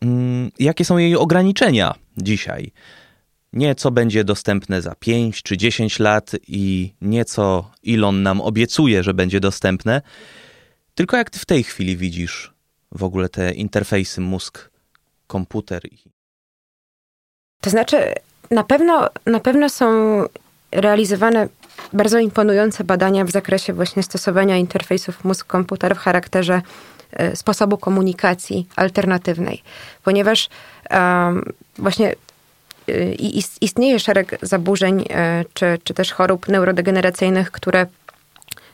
Mm, jakie są jej ograniczenia dzisiaj? Nie co będzie dostępne za 5 czy 10 lat i nie co Elon nam obiecuje, że będzie dostępne, tylko jak ty w tej chwili widzisz w ogóle te interfejsy mózg, komputer. To znaczy, na pewno, na pewno są realizowane bardzo imponujące badania w zakresie właśnie stosowania interfejsów mózg-komputer w charakterze e, sposobu komunikacji alternatywnej, ponieważ um, właśnie e, istnieje szereg zaburzeń czy, czy też chorób neurodegeneracyjnych, które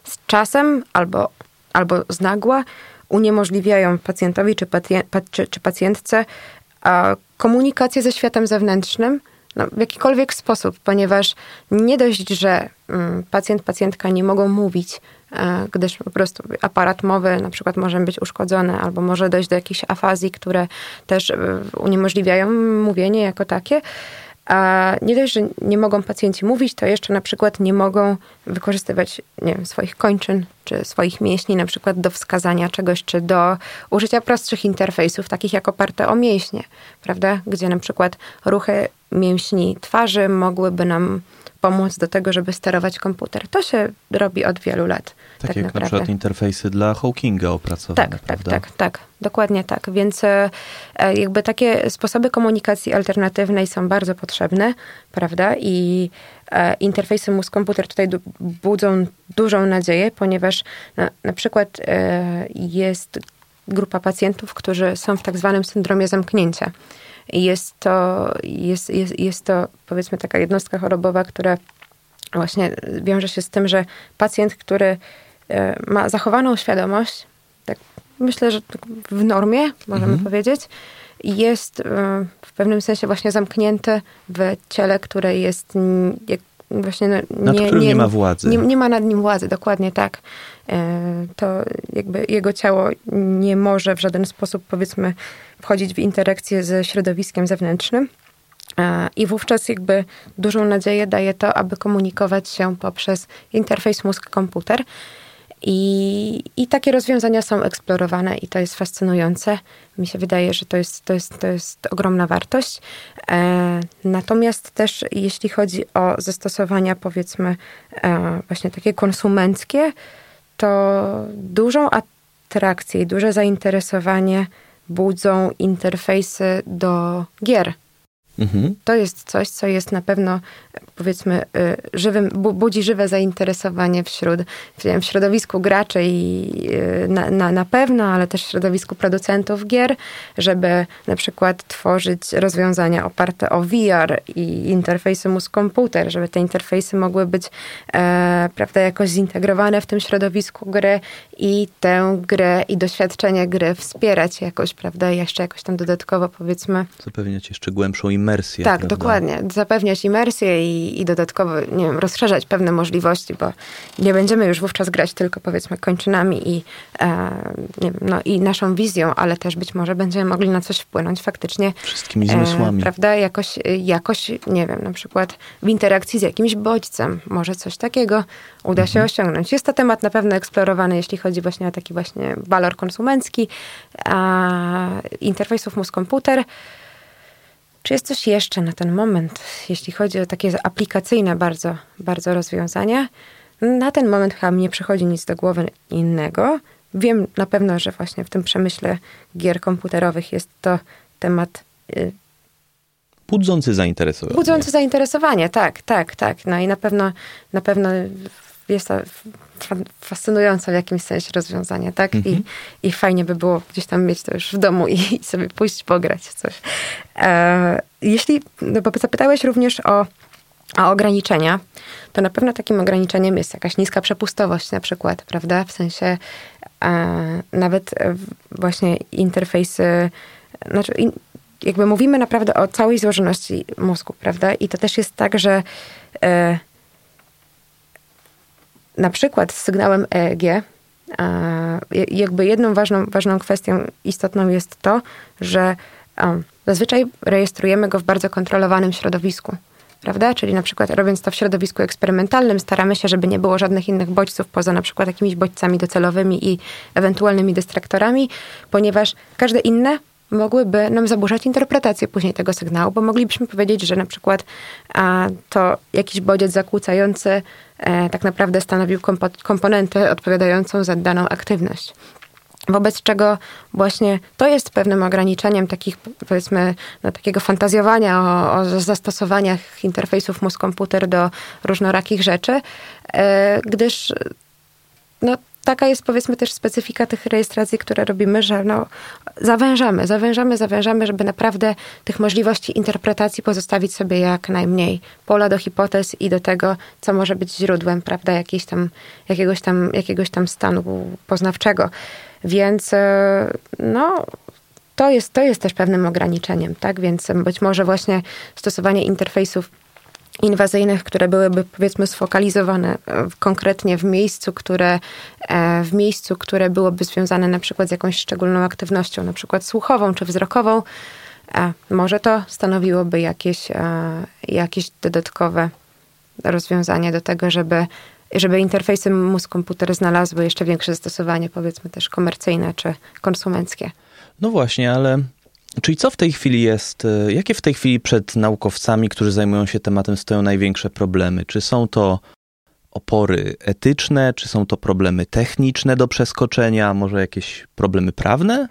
z czasem albo, albo z nagła uniemożliwiają pacjentowi czy, czy, czy pacjentce komunikację ze światem zewnętrznym no, w jakikolwiek sposób, ponieważ nie dość, że mm, pacjent, pacjentka nie mogą mówić, e, gdyż po prostu aparat mowy na przykład może być uszkodzony, albo może dojść do jakichś afazji, które też e, uniemożliwiają mówienie jako takie, a nie dość, że nie mogą pacjenci mówić, to jeszcze na przykład nie mogą wykorzystywać nie wiem, swoich kończyn czy swoich mięśni na przykład do wskazania czegoś, czy do użycia prostszych interfejsów, takich jak oparte o mięśnie, prawda? Gdzie na przykład ruchy mięśni twarzy mogłyby nam pomóc do tego, żeby sterować komputer. To się robi od wielu lat. Tak, tak jak naprawdę. na przykład interfejsy dla Hawkinga opracowane. Tak, tak, tak, tak, dokładnie tak. Więc e, e, jakby takie sposoby komunikacji alternatywnej są bardzo potrzebne, prawda? I e, interfejsy mózg-komputer tutaj budzą dużą nadzieję, ponieważ na, na przykład jest grupa pacjentów, którzy są w tak zwanym syndromie zamknięcia. Jest to, jest, jest, jest to powiedzmy taka jednostka chorobowa, która właśnie wiąże się z tym, że pacjent, który ma zachowaną świadomość, tak myślę, że w normie, możemy mhm. powiedzieć, jest e, w pewnym sensie właśnie zamknięty w ciele, które jest właśnie no, nie, nad którym nie, nie ma władzy. Nie, nie, ma nad nim władzy, dokładnie tak. E, to jakby jego ciało nie może w żaden sposób, powiedzmy, wchodzić w interakcję ze środowiskiem zewnętrznym. E, I wówczas jakby dużą nadzieję daje to, aby komunikować się poprzez interfejs mózg-komputer. I, I takie rozwiązania są eksplorowane i to jest fascynujące. Mi się wydaje, że to jest, to jest, to jest ogromna wartość. E, natomiast też jeśli chodzi o zastosowania, powiedzmy, e, właśnie takie konsumenckie, to dużą atrakcję i duże zainteresowanie budzą interfejsy do gier. Mhm. To jest coś, co jest na pewno, powiedzmy, y, żywym, budzi żywe zainteresowanie wśród, w środowisku graczy i y, na, na, na pewno, ale też w środowisku producentów gier, żeby na przykład tworzyć rozwiązania oparte o VR i interfejsy mózg-komputer, żeby te interfejsy mogły być, e, prawda, jakoś zintegrowane w tym środowisku gry i tę grę i doświadczenie gry wspierać jakoś, prawda, jeszcze jakoś tam dodatkowo, powiedzmy. Zapewniać jeszcze głębszą im imersję. Tak, prawda? dokładnie. Zapewniać imersję i, i dodatkowo, nie wiem, rozszerzać pewne możliwości, bo nie będziemy już wówczas grać tylko powiedzmy kończynami i, e, nie wiem, no, i naszą wizją, ale też być może będziemy mogli na coś wpłynąć faktycznie. Wszystkimi zmysłami. E, prawda? Jakoś, jakoś, nie wiem, na przykład w interakcji z jakimś bodźcem. Może coś takiego uda mhm. się osiągnąć. Jest to temat na pewno eksplorowany, jeśli chodzi właśnie o taki właśnie walor konsumencki, a, interfejsów mózg-komputer. Czy jest coś jeszcze na ten moment, jeśli chodzi o takie aplikacyjne bardzo, bardzo rozwiązania? Na ten moment chyba mi nie przychodzi nic do głowy innego. Wiem na pewno, że właśnie w tym przemyśle gier komputerowych jest to temat. Y, budzący zainteresowanie. Budzący zainteresowanie, tak, tak, tak. No i na pewno, na pewno jest to fascynujące w jakimś sensie rozwiązanie, tak? Mhm. I, I fajnie by było gdzieś tam mieć to już w domu i, i sobie pójść pograć coś. E, jeśli, no bo zapytałeś również o, o ograniczenia, to na pewno takim ograniczeniem jest jakaś niska przepustowość na przykład, prawda? W sensie e, nawet właśnie interfejsy, znaczy in, jakby mówimy naprawdę o całej złożoności mózgu, prawda? I to też jest tak, że e, na przykład z sygnałem EEG, jakby jedną ważną, ważną kwestią istotną jest to, że zazwyczaj rejestrujemy go w bardzo kontrolowanym środowisku. Prawda? Czyli na przykład robiąc to w środowisku eksperymentalnym, staramy się, żeby nie było żadnych innych bodźców poza na przykład jakimiś bodźcami docelowymi i ewentualnymi dystraktorami, ponieważ każde inne mogłyby nam zaburzać interpretację później tego sygnału, bo moglibyśmy powiedzieć, że na przykład a, to jakiś bodziec zakłócający e, tak naprawdę stanowił kompo- komponentę odpowiadającą za daną aktywność. Wobec czego właśnie to jest pewnym ograniczeniem takich, powiedzmy, no, takiego fantazjowania o, o zastosowaniach interfejsów mózg-komputer do różnorakich rzeczy, e, gdyż no, taka jest powiedzmy też specyfika tych rejestracji, które robimy, że no, zawężamy, zawężamy, zawężamy, żeby naprawdę tych możliwości interpretacji pozostawić sobie jak najmniej. Pola do hipotez i do tego, co może być źródłem, prawda, tam, jakiegoś, tam, jakiegoś tam stanu poznawczego. Więc e, no, to jest, to jest też pewnym ograniczeniem, tak? Więc być może właśnie stosowanie interfejsów inwazyjnych, które byłyby powiedzmy sfokalizowane e, konkretnie w miejscu, które, e, w miejscu, które byłoby związane na przykład z jakąś szczególną aktywnością, na przykład słuchową czy wzrokową, może to stanowiłoby jakieś, jakieś dodatkowe rozwiązanie do tego, żeby żeby interfejsy mózg-komputer znalazły jeszcze większe zastosowanie, powiedzmy też komercyjne czy konsumenckie. No właśnie, ale czyli co w tej chwili jest, e, jakie w tej chwili przed naukowcami, którzy zajmują się tematem, stoją największe problemy? Czy są to opory etyczne, czy są to problemy techniczne do przeskoczenia, może jakieś problemy prawne?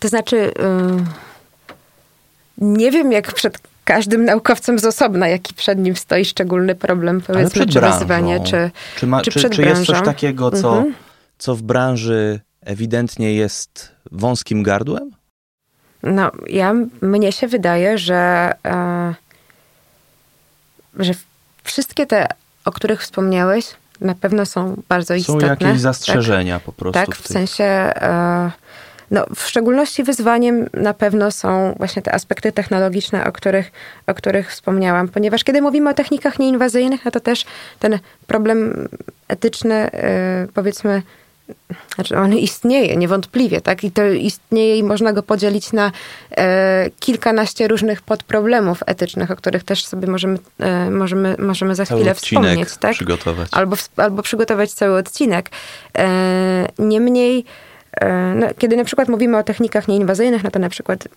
To znaczy, nie wiem, jak przed każdym naukowcem z osobna, jaki przed nim stoi szczególny problem, powiedzmy, czy wyzwanie, czy, czy, ma, czy, czy, czy jest coś takiego, co, mhm. co w branży ewidentnie jest wąskim gardłem? No, ja, mnie się wydaje, że, e, że wszystkie te, o których wspomniałeś, na pewno są bardzo istotne. Są jakieś zastrzeżenia tak, po prostu. Tak, w, w sensie... E, no, w szczególności wyzwaniem na pewno są właśnie te aspekty technologiczne, o których, o których wspomniałam, ponieważ kiedy mówimy o technikach nieinwazyjnych, no to też ten problem etyczny, yy, powiedzmy, znaczy on istnieje niewątpliwie, tak? I to istnieje i można go podzielić na e, kilkanaście różnych podproblemów etycznych, o których też sobie możemy, e, możemy, możemy za chwilę wspomnieć, tak? Przygotować. Albo, albo przygotować cały odcinek. E, niemniej E, no, kiedy na przykład mówimy o technikach nieinwazyjnych, no to na przykład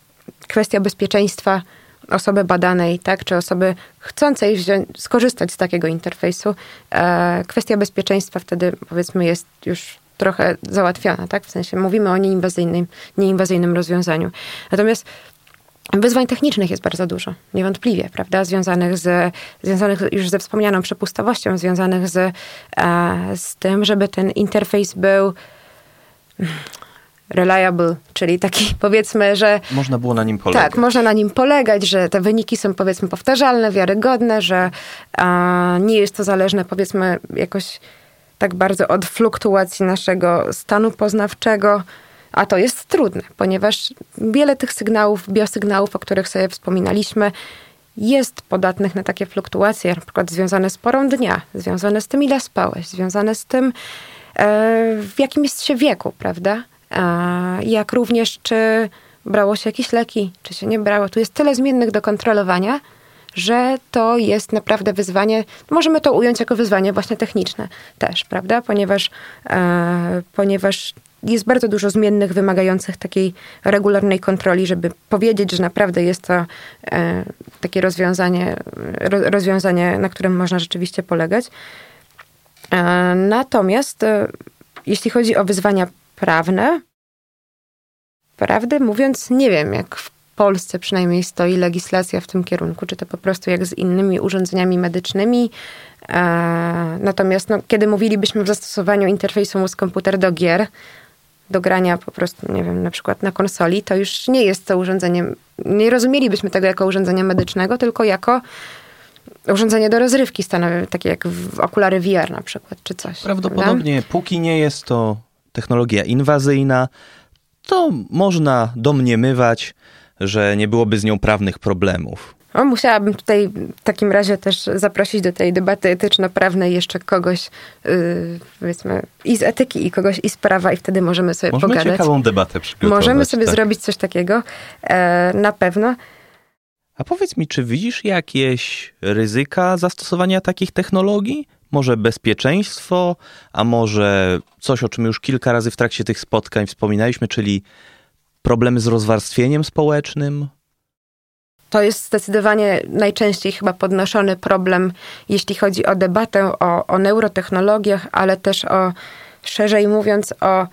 kwestia bezpieczeństwa osoby badanej, tak, czy osoby chcącej wziąć, skorzystać z takiego interfejsu, e, kwestia bezpieczeństwa wtedy powiedzmy jest już trochę załatwiona, tak? W sensie mówimy o nieinwazyjnym, nieinwazyjnym rozwiązaniu. Natomiast Wyzwań technicznych jest bardzo dużo, niewątpliwie, prawda? Związanych, z, związanych już ze wspomnianą przepustowością, związanych z, z tym, żeby ten interfejs był reliable, czyli taki powiedzmy, że... Można było na nim polegać. Tak, można na nim polegać, że te wyniki są powiedzmy powtarzalne, wiarygodne, że nie jest to zależne powiedzmy jakoś tak bardzo od fluktuacji naszego stanu poznawczego, a to jest trudne, ponieważ wiele tych sygnałów, biosygnałów, o których sobie wspominaliśmy, jest podatnych na takie fluktuacje, na przykład związane z porą dnia, związane z tym, ile spałeś, związane z tym, E, w jakim jest się wieku, prawda? Jak również, czy brało się jakieś leki, czy się nie brało. Tu jest tyle zmiennych do kontrolowania, że to jest naprawdę wyzwanie. Możemy to ująć jako wyzwanie właśnie techniczne też, prawda? Ponieważ, e, ponieważ jest bardzo dużo zmiennych wymagających takiej regularnej kontroli, żeby powiedzieć, że naprawdę jest to e, takie rozwiązanie, rozwiązanie, na którym można rzeczywiście polegać. E, natomiast e, jeśli chodzi o wyzwania prawne, prawdę mówiąc, nie wiem, jak w Polsce przynajmniej stoi legislacja w tym kierunku, czy to po prostu jak z innymi urządzeniami medycznymi. E, natomiast no, kiedy mówilibyśmy w zastosowaniu interfejsu mózg-komputer do gier, do grania po prostu, nie wiem, na przykład na konsoli, to już nie jest to urządzenie, nie rozumielibyśmy tego jako urządzenia medycznego, tylko jako urządzenie do rozrywki stanowi, takie jak okulary VR na przykład, czy coś. Prawdopodobnie, prawda? póki nie jest to technologia inwazyjna, to można domniemywać, że nie byłoby z nią prawnych problemów. O, musiałabym tutaj w takim razie też zaprosić do tej debaty etyczno-prawnej jeszcze kogoś, yy, powiedzmy, i z etyki, i kogoś i z prawa, i wtedy możemy sobie możemy pogadać. Możemy ciekawą debatę przygotować. Możemy sobie tak. zrobić coś takiego, e, na pewno. A powiedz mi, czy widzisz jakieś ryzyka zastosowania takich technologii? Może bezpieczeństwo, a może coś, o czym już kilka razy w trakcie tych spotkań wspominaliśmy, czyli problemy z rozwarstwieniem społecznym? To jest zdecydowanie najczęściej chyba podnoszony problem, jeśli chodzi o debatę o, o neurotechnologiach, ale też o, szerzej mówiąc, o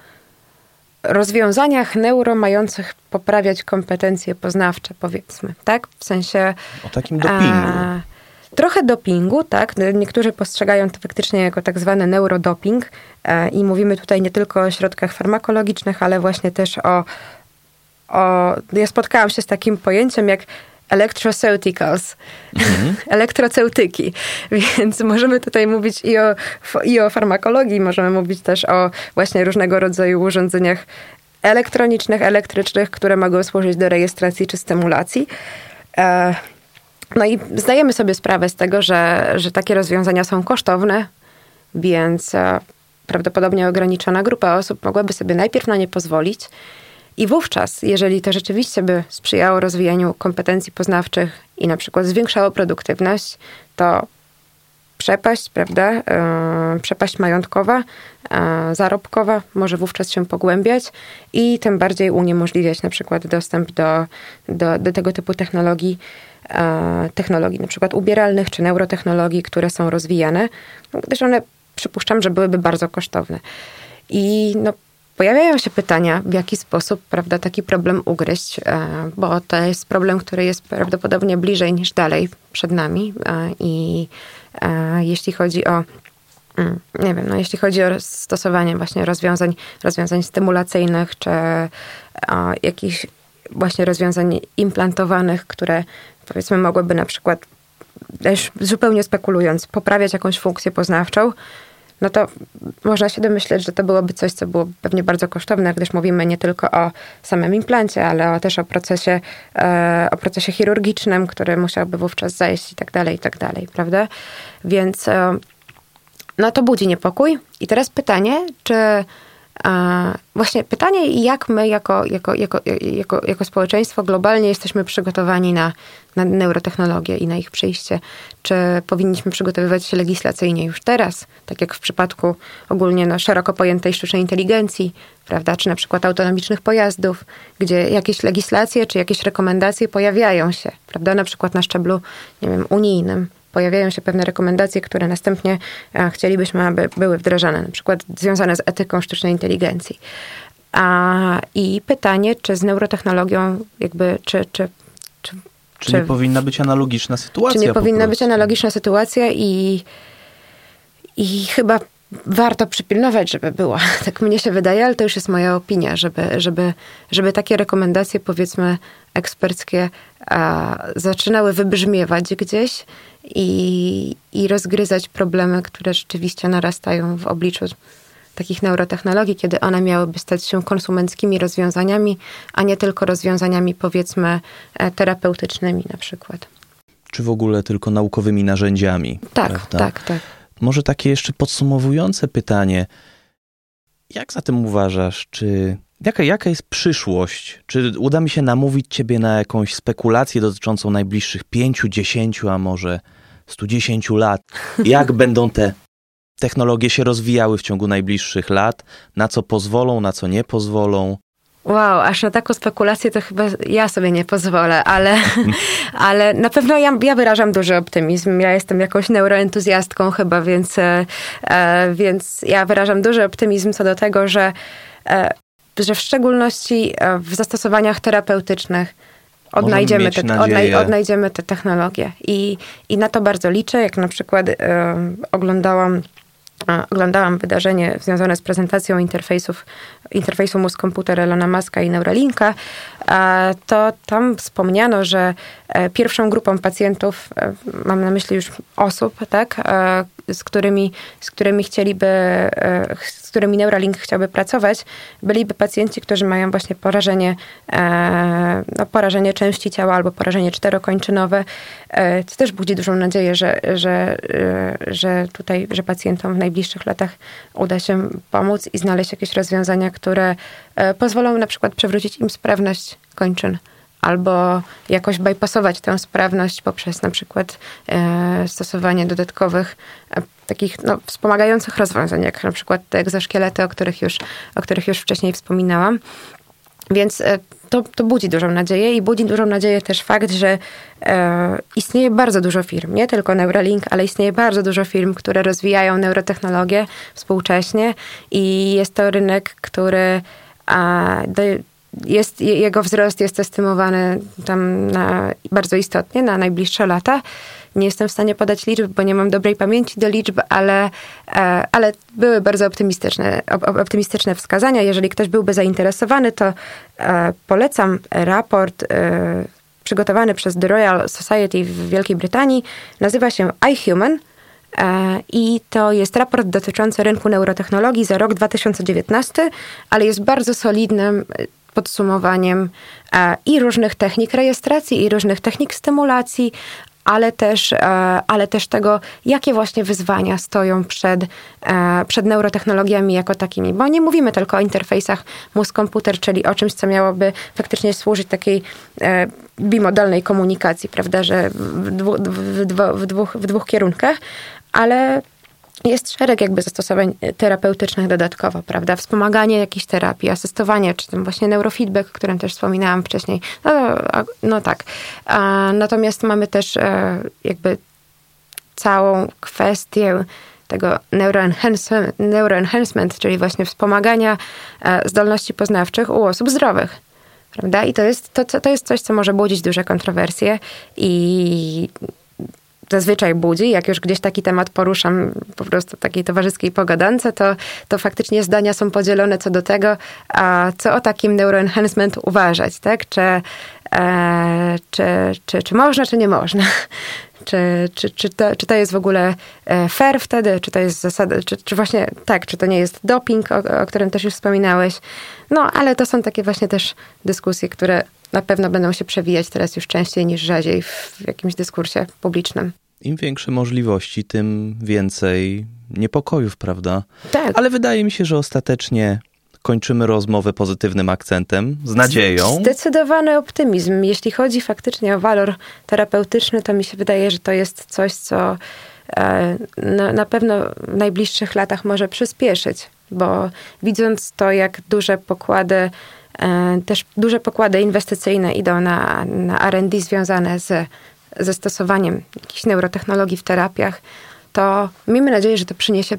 rozwiązaniach neuro mających poprawiać kompetencje poznawcze, powiedzmy, tak? W sensie... O takim dopingu. A, trochę dopingu, tak? Niektórzy postrzegają to faktycznie jako tak zwany neurodoping e, i mówimy tutaj nie tylko o środkach farmakologicznych, ale właśnie też o, o... Ja spotkałam się z takim pojęciem jak electroceuticals, mm-hmm. elektroceutyki. Więc możemy tutaj mówić i o, i o farmakologii, możemy mówić też o właśnie różnego rodzaju urządzeniach elektronicznych, elektrycznych, które mogą służyć do rejestracji czy stymulacji. E, no i zdajemy sobie sprawę z tego, że, że takie rozwiązania są kosztowne, więc e, prawdopodobnie ograniczona grupa osób mogłaby sobie najpierw na nie pozwolić i wówczas, jeżeli to rzeczywiście by sprzyjało rozwijaniu kompetencji poznawczych i na przykład zwiększało produktywność, to przepaść, prawda, yy, przepaść majątkowa, yy, zarobkowa może wówczas się pogłębiać i tym bardziej uniemożliwiać na przykład dostęp do, do, do tego typu technologii, yy, technologii na przykład ubieralnych czy neurotechnologii, które są rozwijane, gdyż one przypuszczam, że byłyby bardzo kosztowne. I no, Pojawiają się pytania, w jaki sposób prawda, taki problem ugryźć, e, bo to jest problem, który jest prawdopodobnie bliżej niż dalej przed nami. E, I e, jeśli chodzi o mm, nie wiem, no jeśli chodzi o stosowanie właśnie rozwiązań, rozwiązań stymulacyjnych, czy jakichś właśnie rozwiązań implantowanych, które powiedzmy mogłyby na przykład, też zupełnie spekulując, poprawiać jakąś funkcję poznawczą, no to można się domyśleć, że to byłoby coś, co było pewnie bardzo kosztowne, gdyż mówimy nie tylko o samym implancie, ale też o procesie, e, o procesie chirurgicznym, który musiałby wówczas zajść i tak dalej, i tak dalej, prawda? Więc e, no to budzi niepokój. I teraz pytanie, czy właśnie pytanie, jak my jako, jako, jako, jako, jako społeczeństwo globalnie jesteśmy przygotowani na, na neurotechnologię i na ich przyjście. Czy powinniśmy przygotowywać się legislacyjnie już teraz, tak jak w przypadku ogólnie no, szeroko pojętej sztucznej inteligencji, prawda, czy na przykład autonomicznych pojazdów, gdzie jakieś legislacje czy jakieś rekomendacje pojawiają się, prawda, na przykład na szczeblu, nie wiem, unijnym, pojawiają się pewne rekomendacje, które następnie e, chcielibyśmy, aby były wdrażane, na przykład związane z etyką sztucznej inteligencji. A, I pytanie, czy z neurotechnologią, jakby, czy, czy, czy, czy nie powinna być analogiczna sytuacja? Czy nie powinna być analogiczna sytuacja i, i chyba warto przypilnować, żeby była. Tak mnie się wydaje, ale to już jest moja opinia, żeby, żeby, żeby takie rekomendacje, powiedzmy, eksperckie a, zaczynały wybrzmiewać gdzieś i, i rozgryzać problemy, które rzeczywiście narastają w obliczu takich neurotechnologii, kiedy one miałyby stać się konsumenckimi rozwiązaniami, a nie tylko rozwiązaniami, powiedzmy, e, terapeutycznymi na przykład. Czy w ogóle tylko naukowymi narzędziami? Tak, prawda? tak, tak. Może takie jeszcze podsumowujące pytanie. Jak zatem uważasz, czy jaka, jaka jest przyszłość? Czy uda mi się namówić ciebie na jakąś spekulację dotyczącą najbliższych pięciu, dziesięciu, a może 110 lat? Jak będą te technologie się rozwijały w ciągu najbliższych lat? Na co pozwolą, na co nie pozwolą? Wow, aż na taką spekulację to chyba ja sobie nie pozwolę, ale, ale na pewno ja, ja wyrażam duży optymizm. Ja jestem jakąś neuroentuzjastką chyba, więc, e, e, więc ja wyrażam duży optymizm co do tego, że, e, że w szczególności e, w zastosowaniach terapeutycznych odnajdziemy te, odnaj, odnajdziemy te technologie. I, I na to bardzo liczę. Jak na przykład e, oglądałam oglądałam wydarzenie związane z prezentacją interfejsów, interfejsu mózg-komputer Elona Muska i Neuralinka, to tam wspomniano, że e, pierwszą grupą pacjentów, e, mam na myśli już osób, tak, e, z którymi, z którymi chcieliby, z którymi Neuralink chciałby pracować, byliby pacjenci, którzy mają właśnie porażenie, no, porażenie części ciała albo porażenie czterokończynowe, co też budzi dużą nadzieję, że, że, że tutaj, że pacjentom w najbliższych latach uda się pomóc i znaleźć jakieś rozwiązania, które pozwolą na przykład przywrócić im sprawność kończyn albo jakoś bypassować tę sprawność poprzez na przykład e, stosowanie dodatkowych e, takich no, wspomagających rozwiązań, jak na przykład te egzoszkielety, o których już, o których już wcześniej wspominałam. Więc e, to, to budzi dużą nadzieję i budzi dużą nadzieję też fakt, że e, istnieje bardzo dużo firm, nie tylko Neuralink, ale istnieje bardzo dużo firm, które rozwijają neurotechnologię współcześnie i jest to rynek, który a jest, jego wzrost jest estymowany tam na, bardzo istotnie na najbliższe lata. Nie jestem w stanie podać liczb, bo nie mam dobrej pamięci do liczb, ale, e, ale były bardzo optymistyczne, optymistyczne wskazania. Jeżeli ktoś byłby zainteresowany, to e, polecam raport e, przygotowany przez The Royal Society w Wielkiej Brytanii. Nazywa się iHuman. I to jest raport dotyczący rynku neurotechnologii za rok 2019, ale jest bardzo solidnym podsumowaniem i różnych technik rejestracji, i różnych technik stymulacji, ale też, e, ale też tego, jakie właśnie wyzwania stoją przed, e, przed neurotechnologiami jako takimi. Bo nie mówimy tylko o interfejsach mózg-komputer, czyli o czymś, co miałoby faktycznie służyć takiej e, bimodalnej komunikacji, prawda, że w, dwu, w, w, dwóch, w dwóch kierunkach, ale jest szereg jakby zastosowań terapeutycznych dodatkowo, prawda? Wspomaganie jakiejś terapii, asystowanie, czy ten właśnie neurofeedback, o którym też wspominałam wcześniej. No, no tak. Natomiast mamy też e, jakby całą kwestię tego neuroenhancement, czyli właśnie wspomagania e, zdolności poznawczych u osób zdrowych. Prawda? I to jest, to, to jest coś, co może budzić duże kontrowersje i zazwyczaj budzi. Jak już gdzieś taki temat poruszam po prostu takiej towarzyskiej pogadance, to, to faktycznie zdania są podzielone co do tego, a co o takim neuroenhancement uważać, tak? Czy, e, czy, czy, czy można, czy nie można. Czy, czy, czy, to, czy to jest w ogóle e, fair wtedy, czy to jest zasada, czy, czy właśnie tak, czy to nie jest doping, o, o którym też już wspominałeś. No, ale to są takie właśnie też dyskusje, które na pewno będą się przewijać teraz już częściej niż rzadziej w jakimś dyskursie publicznym. Im większe możliwości, tym więcej niepokojów, prawda? Tak. Ale wydaje mi się, że ostatecznie kończymy rozmowę pozytywnym akcentem, z nadzieją. Zdecydowany optymizm. Jeśli chodzi faktycznie o walor terapeutyczny, to mi się wydaje, że to jest coś, co e, na pewno w najbliższych latach może przyspieszyć, bo widząc to, jak duże pokłady E, też duże pokłady inwestycyjne idą na, na RD związane z zastosowaniem jakichś neurotechnologii w terapiach, to miejmy nadzieję, że to przyniesie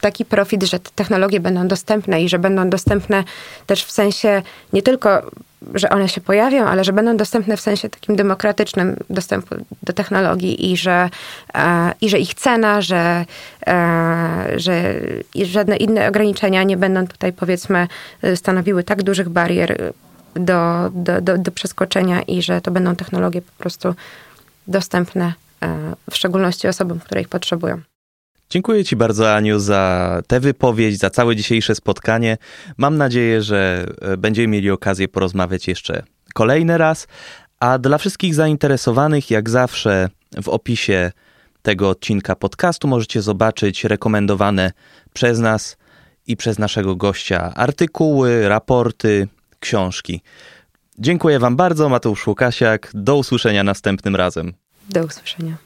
taki profit, że te technologie będą dostępne i że będą dostępne też w sensie nie tylko że one się pojawią, ale że będą dostępne w sensie takim demokratycznym dostępu do technologii i że, e, i że ich cena, że, e, że żadne inne ograniczenia nie będą tutaj powiedzmy stanowiły tak dużych barier do, do, do, do przeskoczenia i że to będą technologie po prostu dostępne e, w szczególności osobom, które ich potrzebują. Dziękuję Ci bardzo, Aniu, za tę wypowiedź, za całe dzisiejsze spotkanie. Mam nadzieję, że e, będziemy mieli okazję porozmawiać jeszcze kolejny raz. A dla wszystkich zainteresowanych, jak zawsze, w opisie tego odcinka podcastu możecie zobaczyć rekomendowane przez nas i przez naszego gościa artykuły, raporty, książki. Dziękuję Wam bardzo, Mateusz Łukasiak. Do usłyszenia następnym razem. Do usłyszenia.